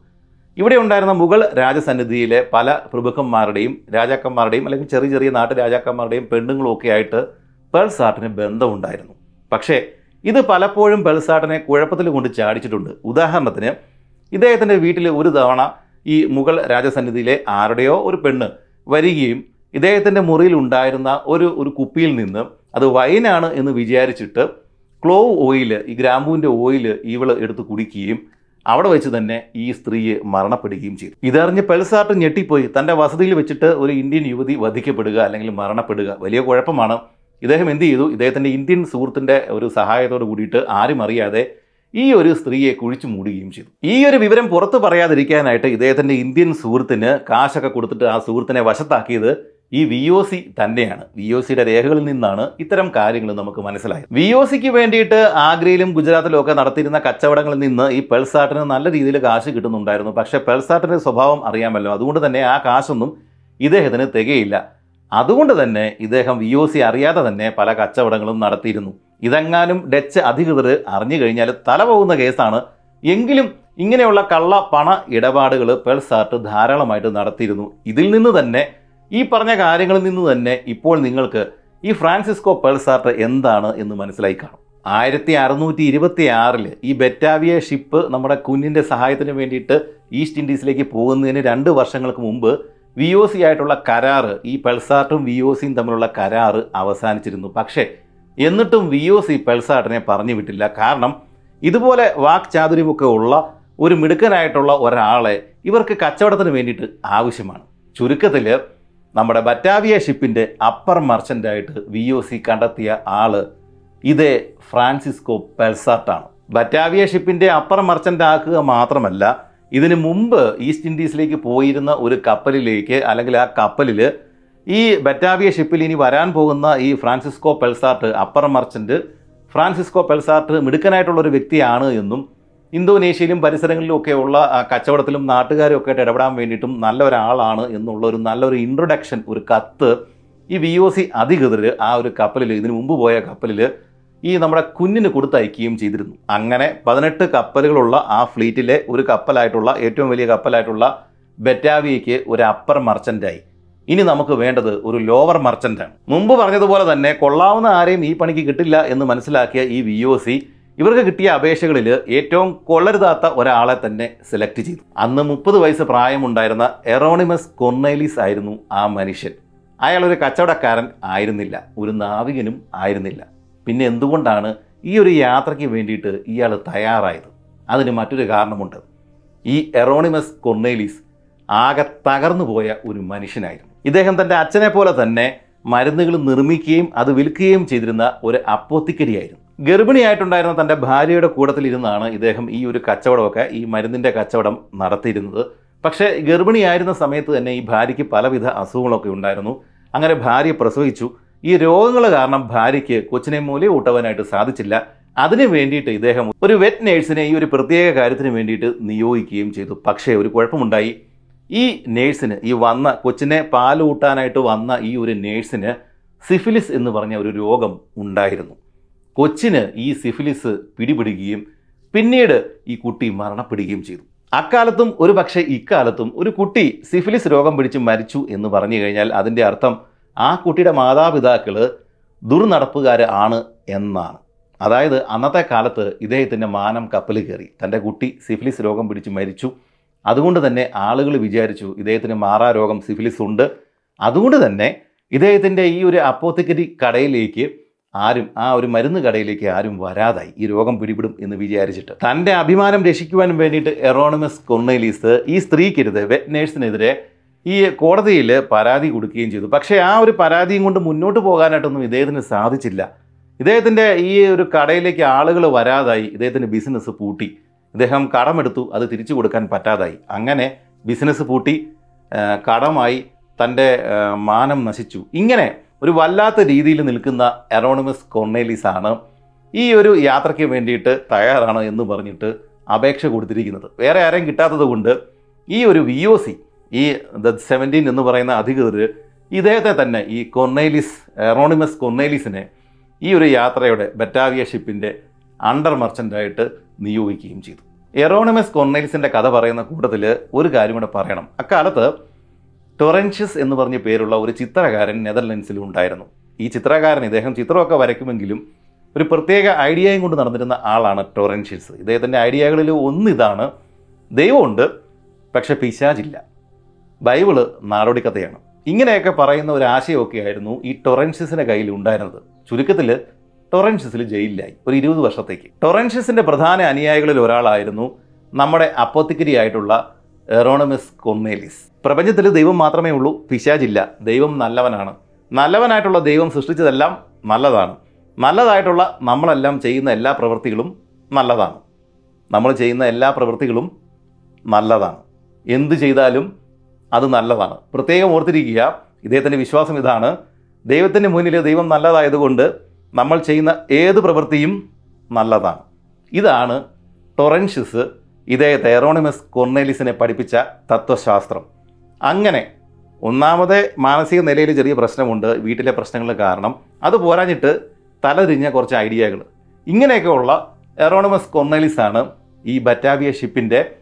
ഇവിടെ ഉണ്ടായിരുന്ന മുഗൾ രാജസന്നിധിയിലെ പല പ്രഭുക്കന്മാരുടെയും രാജാക്കന്മാരുടെയും അല്ലെങ്കിൽ ചെറിയ ചെറിയ നാട്ടു രാജാക്കന്മാരുടെയും ആയിട്ട് പെൽസാർട്ടിന് ബന്ധമുണ്ടായിരുന്നു. പക്ഷേ ഇത് പലപ്പോഴും പെൾസാർട്ടിനെ കുഴപ്പത്തിൽ കൊണ്ട് ചാടിച്ചിട്ടുണ്ട്. ഉദാഹരണത്തിന് ഇദ്ദേഹത്തിന്റെ വീട്ടിൽ ഒരു തവണ ഈ മുഗൾ രാജസന്നിധിയിലെ ആരുടെയോ ഒരു പെണ്ണ് വരികയും ഇദ്ദേഹത്തിന്റെ മുറിയിൽ ഉണ്ടായിരുന്ന ഒരു ഒരു കുപ്പിയിൽ നിന്ന് അത് വൈനാണ് എന്ന് വിചാരിച്ചിട്ട് ക്ലോവ് ഓയിൽ ഈ ഗ്രാമ്പൂവിന്റെ ഓയിൽ ഇവൾ എടുത്ത് കുടിക്കുകയും അവിടെ വെച്ച് തന്നെ ഈ സ്ത്രീയെ മരണപ്പെടുകയും ചെയ്തു. ഇതറിഞ്ഞ് പെൽസാർട്ട് ഞെട്ടിപ്പോയി. തന്റെ വസതിയിൽ വെച്ചിട്ട് ഒരു ഇന്ത്യൻ യുവതി വധിക്കപ്പെടുക അല്ലെങ്കിൽ മരണപ്പെടുക വലിയ കുഴപ്പമാണ്. ഇദ്ദേഹം എന്ത് ചെയ്തു? ഇദ്ദേഹത്തിന്റെ ഇന്ത്യൻ സുഹൃത്തിന്റെ ഒരു സഹായത്തോട് കൂടിയിട്ട് ആരും അറിയാതെ ഈ ഒരു സ്ത്രീയെ കുഴിച്ചു മൂടുകയും ചെയ്തു. ഈ ഒരു വിവരം പുറത്തു പറയാതിരിക്കാനായിട്ട് ഇദ്ദേഹത്തിന്റെ ഇന്ത്യൻ സുഹൃത്തിന് കാശൊക്കെ കൊടുത്തിട്ട് ആ സുഹൃത്തിനെ വശത്താക്കിയത് ഈ വി ഒ സി തന്നെയാണ്. വി ഒ സിയുടെ രേഖകളിൽ നിന്നാണ് ഇത്തരം കാര്യങ്ങൾ നമുക്ക് മനസ്സിലായത്. വി ഒ സിക്ക് വേണ്ടിയിട്ട് ആഗ്രയിലും ഗുജറാത്തിലും ഒക്കെ നടത്തിയിരുന്ന കച്ചവടങ്ങളിൽ നിന്ന് ഈ പെൾസാട്ടിന് നല്ല രീതിയിൽ കാശ് കിട്ടുന്നുണ്ടായിരുന്നു. പക്ഷേ പെൾസാട്ടിന്റെ സ്വഭാവം അറിയാമല്ലോ. അതുകൊണ്ട് തന്നെ ആ കാശൊന്നും ഇദ്ദേഹത്തിന് തികയില്ല. അതുകൊണ്ട് തന്നെ ഇദ്ദേഹം വി ഒ സി അറിയാതെ തന്നെ പല കച്ചവടങ്ങളും നടത്തിയിരുന്നു. ഇതെങ്ങാനും ഡച്ച് അധികൃതർ അറിഞ്ഞു കഴിഞ്ഞാൽ തല പോകുന്ന കേസാണ്. എങ്കിലും ഇങ്ങനെയുള്ള കള്ള പണ ഇടപാടുകൾ പെൾസാർട്ട് ധാരാളമായിട്ട് നടത്തിയിരുന്നു. ഇതിൽ നിന്ന് തന്നെ ഈ പറഞ്ഞ കാര്യങ്ങളിൽ നിന്ന് തന്നെ ഇപ്പോൾ നിങ്ങൾക്ക് ഈ ഫ്രാൻസിസ്കോ പെൾസാർട്ട് എന്താണ് എന്ന് മനസ്സിലായി കാണും. ആയിരത്തി അറുന്നൂറ്റി ഇരുപത്തി ആറിൽ ഈ ബെറ്റാവിയ ഷിപ്പ് നമ്മുടെ കുഞ്ഞിന്റെ സഹായത്തിന് വേണ്ടിയിട്ട് ഈസ്റ്റ് ഇൻഡീസിലേക്ക് പോകുന്നതിന് രണ്ട് വർഷങ്ങൾക്ക് മുമ്പ് വി ഒ സി ആയിട്ടുള്ള കരാറ് ഈ പെൾസാർട്ടും വി ഒ സിയും തമ്മിലുള്ള കരാറ് അവസാനിച്ചിരുന്നു. പക്ഷേ എന്നിട്ടും വി ഒ സി പെൾസാർട്ടിനെ പറഞ്ഞു വിട്ടില്ല. കാരണം ഇതുപോലെ വാക് ചാതുര്യമൊക്കെ ഉള്ള ഒരു മിടുക്കനായിട്ടുള്ള ഒരാളെ ഇവർക്ക് കച്ചവടത്തിന് വേണ്ടിയിട്ട് ആവശ്യമാണ്. ചുരുക്കത്തിൽ നമ്മുടെ ബറ്റാവിയ ഷിപ്പിന്റെ അപ്പർ മർച്ചന്റായിട്ട് വി ഒ സി കണ്ടെത്തിയ ആൾ ഇതേ ഫ്രാൻസിസ്കോ പെൽസാർട്ടാണ് ബറ്റാവിയ ഷിപ്പിന്റെ അപ്പർ മർച്ചന്റ് ആക്കുക മാത്രമല്ല ഇതിനു മുമ്പ് ഈസ്റ്റ് ഇൻഡീസിലേക്ക് പോയിരുന്ന ഒരു കപ്പലിലേക്ക് അല്ലെങ്കിൽ ആ കപ്പലിൽ ഈ ബറ്റാവിയ ഷിപ്പിൽ ഇനി വരാൻ പോകുന്ന ഈ Francisco Pelsaert upper merchant Francisco Pelsaert മിടുക്കനായിട്ടുള്ള ഒരു വ്യക്തിയാണ് എന്നും ഇന്തോനേഷ്യയിലും പരിസരങ്ങളിലും ഒക്കെയുള്ള കച്ചവടത്തിലും നാട്ടുകാരും ഒക്കെ ആയിട്ട് ഇടപെടാൻ വേണ്ടിയിട്ടും നല്ല ഒരാളാണ് എന്നുള്ള ഒരു നല്ലൊരു ഇൻട്രൊഡക്ഷൻ ഒരു കത്ത് ഈ വി ഒ സി അധികൃതർ ആ ഒരു കപ്പലിൽ ഇതിനു മുമ്പ് പോയ കപ്പലിൽ ഈ നമ്മുടെ കുഞ്ഞിന് കൊടുത്തയക്കുകയും ചെയ്തിരുന്നു. അങ്ങനെ പതിനെട്ട് കപ്പലുകളുള്ള ആ ഫ്ലീറ്റിലെ ഒരു കപ്പലായിട്ടുള്ള ഏറ്റവും വലിയ കപ്പലായിട്ടുള്ള ബെറ്റാവിയയ്ക്ക് ഒരു അപ്പർ മർച്ചന്റായി ഇനി നമുക്ക് വേണ്ടത് ഒരു ലോവർ മർച്ചന്റാണ് മുമ്പ് പറഞ്ഞതുപോലെ തന്നെ കൊള്ളാവുന്ന ആരെയും ഈ പണിക്ക് കിട്ടില്ല എന്ന് മനസ്സിലാക്കിയ ഈ വി ഒ സി ഇവർക്ക് കിട്ടിയ അപേക്ഷകളിൽ ഏറ്റവും കൊള്ളരുതാത്ത ഒരാളെ തന്നെ സെലക്ട് ചെയ്തു. അന്ന് മുപ്പത് വയസ്സ് പ്രായമുണ്ടായിരുന്ന എറോണിമസ് കൊർണേലിസ് ആയിരുന്നു ആ മനുഷ്യൻ. അയാൾ ഒരു കച്ചവടക്കാരൻ ആയിരുന്നില്ല. ഒരു നാവികനും ആയിരുന്നില്ല. പിന്നെ എന്തുകൊണ്ടാണ് ഈ ഒരു യാത്രയ്ക്ക് വേണ്ടിയിട്ട് ഇയാൾ തയ്യാറായത്? അതിന് മറ്റൊരു കാരണമുണ്ട്. ഈ എറോണിമസ് കൊർണേലിസ് ആകെ തകർന്നു പോയ ഒരു മനുഷ്യനായിരുന്നു. ഇദ്ദേഹം തന്റെ അച്ഛനെ പോലെ തന്നെ മരുന്നുകൾ നിർമ്മിക്കുകയും അത് വിൽക്കുകയും ചെയ്തിരുന്ന ഒരു അപ്പോത്തിക്കരിയായിരുന്നു. ഗർഭിണിയായിട്ടുണ്ടായിരുന്ന തന്റെ ഭാര്യയുടെ കൂടത്തിലിരുന്നാണ് ഇദ്ദേഹം ഈ ഒരു കച്ചവടമൊക്കെ ഈ മരുന്നിന്റെ കച്ചവടം നടത്തിയിരുന്നത്. പക്ഷേ ഗർഭിണിയായിരുന്ന സമയത്ത് തന്നെ ഈ ഭാര്യയ്ക്ക് പലവിധ അസുഖങ്ങളൊക്കെ ഉണ്ടായിരുന്നു. അങ്ങനെ ഭാര്യ പ്രസവിച്ചു. ഈ രോഗങ്ങൾ കാരണം ഭാര്യയ്ക്ക് കൊച്ചിനെ മൂല ഊട്ടവാനായിട്ട് സാധിച്ചില്ല. അതിനു വേണ്ടിയിട്ട് ഇദ്ദേഹം ഒരു വെറ്റ് നേഴ്സിനെ ഈ ഒരു പ്രത്യേക കാര്യത്തിന് വേണ്ടിയിട്ട് നിയോഗിക്കുകയും ചെയ്തു. പക്ഷേ ഒരു കുഴപ്പമുണ്ടായി. ഈ നേഴ്സിന് ഈ വന്ന കൊച്ചിനെ പാലൂട്ടാനായിട്ട് വന്ന ഈ ഒരു നേഴ്സിന് സിഫിലിസ് എന്ന് പറഞ്ഞ ഒരു രോഗം ഉണ്ടായിരുന്നു. കൊച്ചിന് ഈ സിഫിലിസ് പിടിപിടിക്കുകയും പിന്നീട് ഈ കുട്ടി മരണപ്പെടുകയും ചെയ്തു. അക്കാലത്തും ഒരു പക്ഷേ ഇക്കാലത്തും ഒരു കുട്ടി സിഫിലിസ് രോഗം പിടിച്ച് മരിച്ചു എന്ന് പറഞ്ഞു കഴിഞ്ഞാൽ അതിന്റെ അർത്ഥം ആ കുട്ടിയുടെ മാതാപിതാക്കൾ ദുർനടപ്പുകാർ ആണ് എന്നാണ്. അതായത് അന്നത്തെ കാലത്ത് ഇദ്ദേഹത്തിന്റെ മാനം കപ്പൽ കയറി. തന്റെ കുട്ടി സിഫിലിസ് രോഗം പിടിച്ച് മരിച്ചു. അതുകൊണ്ട് തന്നെ ആളുകൾ വിചാരിച്ചു ഇദ്ദേഹത്തിന് മാറാ രോഗം സിഫിലിസ് ഉണ്ട്. അതുകൊണ്ട് തന്നെ ഇദ്ദേഹത്തിന്റെ ഈ ഒരു അപ്പോത്തിക്കരി കടയിലേക്ക് ആരും ആ ഒരു മരുന്ന് കടയിലേക്ക് ആരും വരാതായി. ഈ രോഗം പിടിപെടും എന്ന് വിചാരിച്ചിട്ട്. തന്റെ അഭിമാനം രക്ഷിക്കുവാൻ വേണ്ടിയിട്ട് എറോണമസ് കൊർണേലീസ് ഈ സ്ത്രീക്കെതിരെ വെറ്റ് നേഴ്സിനെതിരെ ഈ കോടതിയിൽ പരാതി കൊടുക്കുകയും ചെയ്തു. പക്ഷേ ആ ഒരു പരാതിയും കൊണ്ട് മുന്നോട്ട് പോകാനായിട്ടൊന്നും ഇദ്ദേഹത്തിന് സാധിച്ചില്ല. ഇദ്ദേഹത്തിന്റെ ഈ ഒരു കടയിലേക്ക് ആളുകൾ വരാതായി. ഇദ്ദേഹത്തിന്റെ ബിസിനസ് പൂട്ടി. ഇദ്ദേഹം കടമെടുത്തു. അത് തിരിച്ചു കൊടുക്കാൻ പറ്റാതായി. അങ്ങനെ ബിസിനസ് പൂട്ടി. കടമായി തന്റെ മാനം നശിച്ചു. ഇങ്ങനെ ഒരു വല്ലാത്ത രീതിയിൽ നിൽക്കുന്ന എറോണമസ് കൊർണേലിസ് ആണ് ഈ ഒരു യാത്രയ്ക്ക് വേണ്ടിയിട്ട് തയ്യാറാണ് എന്ന് പറഞ്ഞിട്ട് അപേക്ഷ കൊടുത്തിരിക്കുന്നത്. വേറെ ആരെയും കിട്ടാത്തത് കൊണ്ട് ഈ ഒരു വി ഒ സി ഈ ദ സെവന്റീൻ എന്ന് പറയുന്ന അധികൃതർ ഇദ്ദേഹത്തെ തന്നെ ഈ കൊർണേലിസ് എറോണിമസ് കൊർണേലിസിനെ ഈ ഒരു യാത്രയുടെ ബറ്റാവിയ ഷിപ്പിന്റെ അണ്ടർ മർച്ചന്റായിട്ട് നിയോഗിക്കുകയും ചെയ്തു. എറോണിമസ് കൊർണേലിസിന്റെ കഥ പറയുന്ന കൂട്ടത്തിൽ ഒരു കാര്യം കൂടെ പറയണം. അക്കാലത്ത് ടൊറൻഷ്യസ് എന്ന് പറഞ്ഞ പേരുള്ള ഒരു ചിത്രകാരൻ നെതർലൻഡ്സിലും ഉണ്ടായിരുന്നു. ഈ ചിത്രകാരൻ ഇദ്ദേഹം ചിത്രമൊക്കെ വരയ്ക്കുമെങ്കിലും ഒരു പ്രത്യേക ഐഡിയയും കൊണ്ട് നടന്നിരുന്ന ആളാണ് ടൊറൻഷ്യസ്. ഇദ്ദേഹത്തിന്റെ ഐഡിയകളിൽ ഒന്നിതാണ് ദൈവമുണ്ട് പക്ഷേ പിശാചില്ല. ബൈബിൾ നാടോടിക്കഥയാണ്. ഇങ്ങനെയൊക്കെ പറയുന്ന ഒരു ആശയമൊക്കെ ആയിരുന്നു ഈ ടൊറൻഷ്യസിന്റെ കയ്യിൽ ഉണ്ടായിരുന്നത്. ചുരുക്കത്തിൽ ടൊറൻഷ്യസിൽ ജയിലിലായി ഒരു ഇരുപത് വർഷത്തേക്ക്. ടൊറൻഷ്യസിന്റെ പ്രധാന അനുയായികളിൽ ഒരാളായിരുന്നു നമ്മുടെ അപ്പോത്തിക്കരി ആയിട്ടുള്ള എറോണമിസ് കൊർണേലിസ് പ്രപഞ്ചത്തിൽ ദൈവം മാത്രമേ ഉള്ളൂ പിശാചില്ല. ദൈവം നല്ലവനാണ്. നല്ലവനായിട്ടുള്ള ദൈവം സൃഷ്ടിച്ചതെല്ലാം നല്ലതാണ്. നല്ലതായിട്ടുള്ള നമ്മളെല്ലാം ചെയ്യുന്ന എല്ലാ പ്രവൃത്തികളും നല്ലതാണ്. നമ്മൾ ചെയ്യുന്ന എല്ലാ പ്രവൃത്തികളും നല്ലതാണ്. എന്ത് ചെയ്താലും അത് നല്ലതാണ്. പ്രത്യേകം ഓർത്തിരിക്കുക ഇദ്ദേഹത്തിന്റെ വിശ്വാസം ഇതാണ്. ദൈവത്തിന്റെ മുന്നിൽ ദൈവം നല്ലതായതുകൊണ്ട് നമ്മൾ ചെയ്യുന്ന ഏത് പ്രവൃത്തിയും നല്ലതാണ്. ഇതാണ് ടൊറൻഷ്യസ് ഇദ്ദേഹത്തെ എറോണിമസ് കൊർണേലിസിനെ പഠിപ്പിച്ച തത്വശാസ്ത്രം. അങ്ങനെ ഒന്നാമത്തെ മാനസിക നിലയിൽ ചെറിയ പ്രശ്നമുണ്ട് വീട്ടിലെ പ്രശ്നങ്ങൾ കാരണം. അത് പോരാഞ്ഞിട്ട് തലതിരിഞ്ഞ കുറച്ച് ഐഡിയകൾ. ഇങ്ങനെയൊക്കെയുള്ള എറോണമസ് കൊർണലിസാണ് ഈ ബറ്റാവിയ ഷിപ്പിന്റെ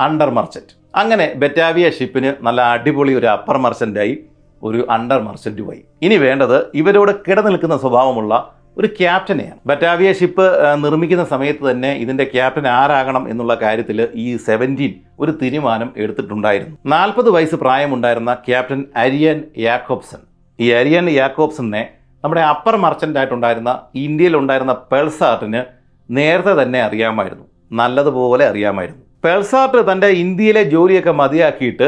അണ്ടർ മർച്ചന്റ് അങ്ങനെ ബെറ്റാവിയ ഷിപ്പിന് നല്ല അടിപൊളി ഒരു അപ്പർ മർച്ചന്റായി ഒരു അണ്ടർ മർച്ചന്റുമായി ഇനി വേണ്ടത് ഇവരോട് കിടനിൽക്കുന്ന സ്വഭാവമുള്ള ഒരു ക്യാപ്റ്റനെയാണ് ബറ്റാവിയ ഷിപ്പ് നിർമ്മിക്കുന്ന സമയത്ത് തന്നെ ഇതിന്റെ ക്യാപ്റ്റൻ ആരാകണം എന്നുള്ള കാര്യത്തിൽ ഈ സെവന്റീൻ ഒരു തീരുമാനം എടുത്തിട്ടുണ്ടായിരുന്നു. നാൽപ്പത് വയസ്സ് പ്രായമുണ്ടായിരുന്ന ക്യാപ്റ്റൻ അരിയൻ യാക്കോബ്സൺ. ഈ അരിയൻ യാക്കോബ്സനെ നമ്മുടെ അപ്പർ മർച്ചന്റായിട്ടുണ്ടായിരുന്ന ഇന്ത്യയിലുണ്ടായിരുന്ന പെൾസാർട്ടിന് നേരത്തെ തന്നെ അറിയാമായിരുന്നു. നല്ലതുപോലെ അറിയാമായിരുന്നു. പെൾസാർട്ട് തന്റെ ഇന്ത്യയിലെ ജോലിയൊക്കെ മതിയാക്കിയിട്ട്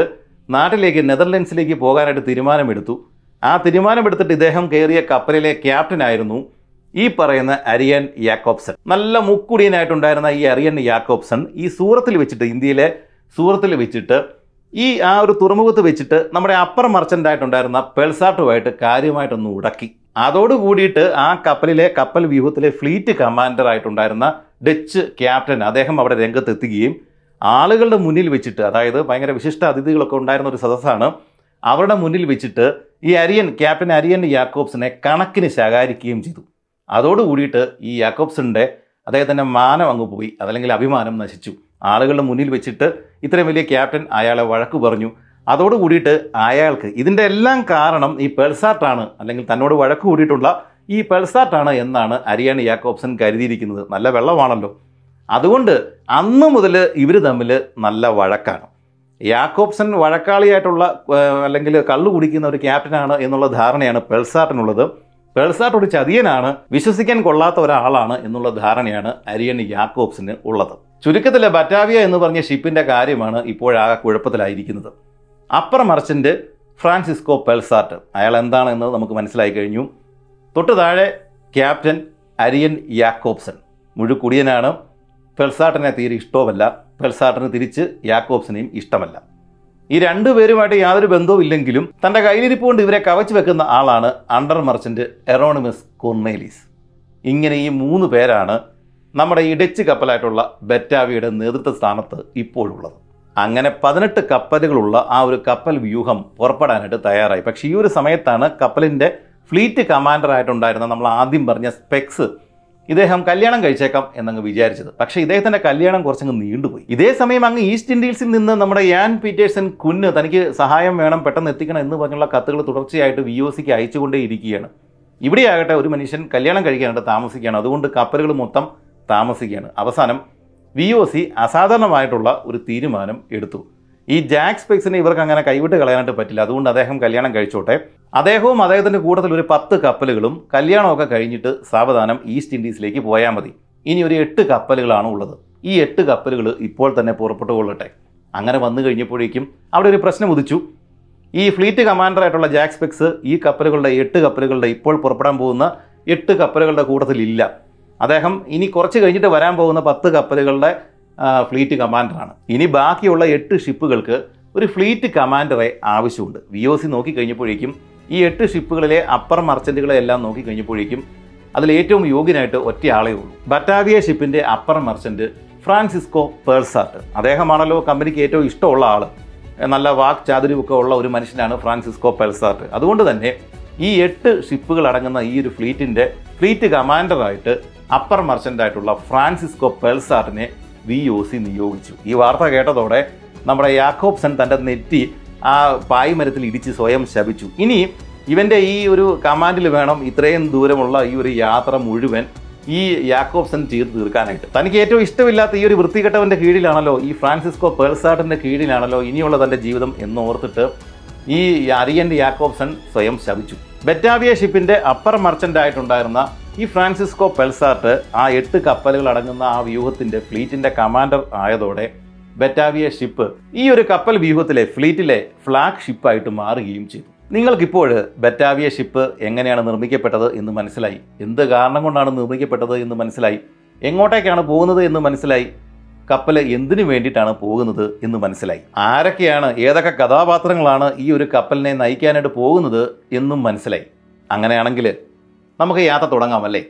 നാട്ടിലേക്ക് നെതർലൻഡ്സിലേക്ക് പോകാനായിട്ട് തീരുമാനമെടുത്തു. ആ തീരുമാനമെടുത്തിട്ട് ഇദ്ദേഹം കയറിയ കപ്പലിലെ ക്യാപ്റ്റനായിരുന്നു ഈ പറയുന്ന അരിയൻ യാക്കോബ്സൺ. നല്ല മുക്കുടിയനായിട്ടുണ്ടായിരുന്ന ഈ അരിയൻ യാക്കോബ്സൺ ഈ സൂറത്തിൽ വെച്ചിട്ട് ഇന്ത്യയിലെ സൂറത്തിൽ വെച്ചിട്ട് ഈ ആ ഒരു തുറമുഖത്ത് വെച്ചിട്ട് നമ്മുടെ അപ്പർ മർച്ചന്റായിട്ടുണ്ടായിരുന്ന പെൾസാട്ടുമായിട്ട് കാര്യമായിട്ടൊന്ന് ഉടക്കി. അതോട് കൂടിയിട്ട് ആ കപ്പലിലെ കപ്പൽ വ്യൂഹത്തിലെ ഫ്ലീറ്റ് കമാൻഡർ ആയിട്ടുണ്ടായിരുന്ന ഡച്ച് ക്യാപ്റ്റൻ അദ്ദേഹം അവിടെ രംഗത്തെത്തുകയും ആളുകളുടെ മുന്നിൽ വെച്ചിട്ട് അതായത് ഭയങ്കര വിശിഷ്ട അതിഥികളൊക്കെ ഉണ്ടായിരുന്ന ഒരു സദസ്സാണ് അവരുടെ മുന്നിൽ വെച്ചിട്ട് ഈ അരിയൻ ക്യാപ്റ്റൻ അരിയൻ യാക്കോബ്സിനെ കണക്കിന് ശകാരിക്കുകയും ചെയ്തു. അതോട് കൂടിയിട്ട് ഈ യാക്കോബ്സിന്റെ അദ്ദേഹത്തിന്റെ മാനം അങ്ങ് പോയി അതല്ലെങ്കിൽ അഭിമാനം നശിച്ചു. ആളുകളുടെ മുന്നിൽ വെച്ചിട്ട് ഇത്രയും വലിയ ക്യാപ്റ്റൻ അയാളെ വഴക്ക് പറഞ്ഞു. അതോട് കൂടിയിട്ട് അയാൾക്ക് ഇതിന്റെ എല്ലാം കാരണം ഈ പെൾസാർട്ടാണ് അല്ലെങ്കിൽ തന്നോട് വഴക്ക് കൂടിയിട്ടുള്ള ഈ പെൾസാർട്ടാണ് എന്നാണ് അരിയാണ് യാക്കോബ്സൺ കരുതിയിരിക്കുന്നത്. നല്ല വെള്ളമാണല്ലോ. അതുകൊണ്ട് അന്ന് മുതൽ ഇവർ തമ്മിൽ നല്ല വഴക്കാണ്. യാക്കോബ്സൺ വഴക്കാളിയായിട്ടുള്ള അല്ലെങ്കിൽ കള്ളു കുടിക്കുന്ന ഒരു ക്യാപ്റ്റനാണ് എന്നുള്ള ധാരണയാണ് പെൾസാർട്ടിനുള്ളത് പെൾസാർട്ട് ഒരു ചതിയനാണ് വിശ്വസിക്കാൻ കൊള്ളാത്ത ഒരാളാണ് എന്നുള്ള ധാരണയാണ് അരിയൻ യാക്കോബ്സിന് ഉള്ളത്. ചുരുക്കത്തിൽ ബറ്റാവിയ എന്ന് പറഞ്ഞ ഷിപ്പിന്റെ കാര്യമാണ് ഇപ്പോഴാകെ കുഴപ്പത്തിലായിരിക്കുന്നത്. അപ്പർ മർച്ചന്റ് ഫ്രാൻസിസ്കോ പെൽസാർട്ട് അയാൾ എന്താണെന്ന് നമുക്ക് മനസ്സിലായി കഴിഞ്ഞു. തൊട്ട് താഴെ ക്യാപ്റ്റൻ അരിയൻ യാക്കോബ്സൺ. മുഴുക്കുടിയനാണ്. പെൽസാർട്ടിനെ തീരെ ഇഷ്ടവുമല്ല. ഫെൽസാട്ടന് തിരിച്ച് യാക്കോബ്സിനെയും ഇഷ്ടമല്ല. ഈ രണ്ടുപേരുമായിട്ട് യാതൊരു ബന്ധവും ഇല്ലെങ്കിലും തന്റെ കയ്യിലിരിപ്പ് കൊണ്ട് ഇവരെ കവച്ചു വെക്കുന്ന ആളാണ് അണ്ടർ മർച്ചന്റ് എറോണിമസ് കൊർണേലീസ്. ഇങ്ങനെ ഈ മൂന്ന് പേരാണ് നമ്മുടെ ഈ ഡച്ച് കപ്പലായിട്ടുള്ള ബെറ്റാവിയുടെ നേതൃത്വ സ്ഥാനത്ത് ഇപ്പോഴുള്ളത്. അങ്ങനെ പതിനെട്ട് കപ്പലുകളുള്ള ആ ഒരു കപ്പൽ വ്യൂഹം പുറപ്പെടാനായിട്ട് തയ്യാറായി. പക്ഷേ ഈ ഒരു സമയത്താണ് കപ്പലിന്റെ ഫ്ലീറ്റ് കമാൻഡർ ആയിട്ടുണ്ടായിരുന്ന നമ്മൾ ആദ്യം പറഞ്ഞ സ്പെക്സ് ഇദ്ദേഹം കല്യാണം കഴിച്ചേക്കാം എന്നങ്ങ് വിചാരിച്ചത്. പക്ഷേ ഇദ്ദേഹത്തിന്റെ കല്യാണം കുറച്ചങ്ങ് നീണ്ടുപോയി. ഇതേ സമയം അങ്ങ് ഈസ്റ്റ് ഇൻഡീസിൽ നിന്ന് നമ്മുടെ യാൻ പീറ്റേഴ്സൺ കുന്ന് തനിക്ക് സഹായം വേണം പെട്ടെന്ന് എത്തിക്കണം എന്ന് പറഞ്ഞുള്ള കത്തുകൾ തുടർച്ചയായിട്ട് വി ഒ സിക്ക് അയച്ചുകൊണ്ടേ ഇരിക്കുകയാണ്. ഇവിടെയാകട്ടെ ഒരു മനുഷ്യൻ കല്യാണം കഴിക്കാനായിട്ട് താമസിക്കുകയാണ്. അതുകൊണ്ട് കപ്പലുകൾ മൊത്തം താമസിക്കുകയാണ്. അവസാനം വി ഒ സി അസാധാരണമായിട്ടുള്ള ഒരു തീരുമാനം എടുത്തു. ഈ ജാക്സ് പെക്സിനെ ഇവർക്ക് അങ്ങനെ കൈവിട്ട് കളയാനായിട്ട് പറ്റില്ല. അതുകൊണ്ട് അദ്ദേഹം കല്യാണം കഴിച്ചോട്ടെ. അദ്ദേഹവും അദ്ദേഹത്തിന്റെ കൂട്ടത്തിൽ ഒരു പത്ത് കപ്പലുകളും കല്യാണമൊക്കെ കഴിഞ്ഞിട്ട് സാവധാനം ഈസ്റ്റ് ഇൻഡീസിലേക്ക് പോയാൽ മതി. ഇനി ഒരു എട്ട് കപ്പലുകളാണ് ഉള്ളത്. ഈ എട്ട് കപ്പലുകൾ ഇപ്പോൾ തന്നെ പുറപ്പെട്ടു കൊള്ളട്ടെ. അങ്ങനെ വന്നു കഴിഞ്ഞപ്പോഴേക്കും അവിടെ ഒരു പ്രശ്നം ഉദിച്ചു. ഈ ഫ്ലീറ്റ് കമാൻഡറായിട്ടുള്ള ജാക്സ് പെക്സ് ഈ കപ്പലുകളുടെ എട്ട് കപ്പലുകളുടെ ഇപ്പോൾ പുറപ്പെടാൻ പോകുന്ന എട്ട് കപ്പലുകളുടെ കൂട്ടത്തിലില്ല അദ്ദേഹം ഇനി കുറച്ച് കഴിഞ്ഞിട്ട് വരാൻ പോകുന്ന പത്ത് കപ്പലുകളുടെ ഫ്ലീറ്റ് കമാൻഡറാണ്. ഇനി ബാക്കിയുള്ള എട്ട് ഷിപ്പുകൾക്ക് ഒരു ഫ്ലീറ്റ് കമാൻഡറെ ആവശ്യമുണ്ട്. വി ഒ സി നോക്കിക്കഴിഞ്ഞപ്പോഴേക്കും ഈ എട്ട് ഷിപ്പുകളിലെ അപ്പർ മർച്ചന്റുകളെ എല്ലാം നോക്കിക്കഴിഞ്ഞപ്പോഴേക്കും അതിൽ ഏറ്റവും യോഗ്യനായിട്ട് ഒറ്റയാളേ ഉള്ളൂ. ബറ്റാവിയ ഷിപ്പിന്റെ അപ്പർ മർച്ചന്റ് ഫ്രാൻസിസ്കോ പേഴ്സാർട്ട് അദ്ദേഹമാണല്ലോ കമ്പനിക്ക് ഏറ്റവും ഇഷ്ടമുള്ള ആൾ നല്ല വാക് ചാതുരിവൊക്കെ ഉള്ള ഒരു മനുഷ്യനാണ് ഫ്രാൻസിസ്കോ പെൽസാർട്ട് അതുകൊണ്ട് തന്നെ ഈ എട്ട് ഷിപ്പുകൾ അടങ്ങുന്ന ഈ ഒരു ഫ്ലീറ്റിന്റെ ഫ്ലീറ്റ് കമാൻഡറായിട്ട് അപ്പർ മർച്ചന്റായിട്ടുള്ള ഫ്രാൻസിസ്കോ പെൽസാർട്ടിനെ വി ഒ സി നിയോഗിച്ചു. ഈ വാർത്ത കേട്ടതോടെ നമ്മുടെ യാക്കോബ്സൺ തന്റെ നെറ്റി ആ പായ് മരത്തിൽ ഇടിച്ച് സ്വയം ശപിച്ചു. ഇനി ഇവന്റെ ഈ ഒരു കമാൻഡിൽ വേണം ഇത്രയും ദൂരമുള്ള ഈ ഒരു യാത്ര മുഴുവൻ ഈ യാക്കോബ്സൺ ചെയ്ത് തീർക്കാനായിട്ട്. തനിക്ക് ഏറ്റവും ഇഷ്ടമില്ലാത്ത ഈ ഒരു വൃത്തികെട്ടവന്റെ കീഴിലാണല്ലോ ഈ ഫ്രാൻസിസ്കോ പേഴ്സാട്ടിന്റെ കീഴിലാണല്ലോ ഇനിയുള്ള തന്റെ ജീവിതം എന്നോർത്തിട്ട് ഈ അരിയന്റെ യാക്കോബ്സൺ സ്വയം ശപിച്ചു. ബെറ്റാവിയ ഷിപ്പിന്റെ അപ്പർ മർച്ചന്റ് ആയിട്ടുണ്ടായിരുന്ന ഈ ഫ്രാൻസിസ്കോ പെൽസാർട്ട് ആ എട്ട് കപ്പലുകൾ അടങ്ങുന്ന ആ വ്യൂഹത്തിന്റെ ഫ്ലീറ്റിന്റെ കമാൻഡർ ആയതോടെ ബറ്റാവിയ ഷിപ്പ് ഈ ഒരു കപ്പൽ വ്യൂഹത്തിലെ ഫ്ലീറ്റിലെ ഫ്ലാഗ് ഷിപ്പായിട്ട് മാറുകയും ചെയ്തു. നിങ്ങൾക്കിപ്പോൾ ബറ്റാവിയ ഷിപ്പ് എങ്ങനെയാണ് നിർമ്മിക്കപ്പെട്ടത് എന്ന് മനസ്സിലായി. എന്ത് കാരണം കൊണ്ടാണ് നിർമ്മിക്കപ്പെട്ടത് എന്ന് മനസ്സിലായി. എങ്ങോട്ടേക്കാണ് പോകുന്നത് എന്ന് മനസ്സിലായി. കപ്പൽ എന്തിനു വേണ്ടിയിട്ടാണ് പോകുന്നത് എന്ന് മനസ്സിലായി. ആരൊക്കെയാണ് ഏതൊക്കെ കഥാപാത്രങ്ങളാണ് ഈ ഒരു കപ്പലിനെ നയിക്കാനായിട്ട് പോകുന്നത് എന്നും മനസ്സിലായി. അങ്ങനെയാണെങ്കിൽ നമുക്ക് യാത്ര തുടങ്ങാമല്ലേ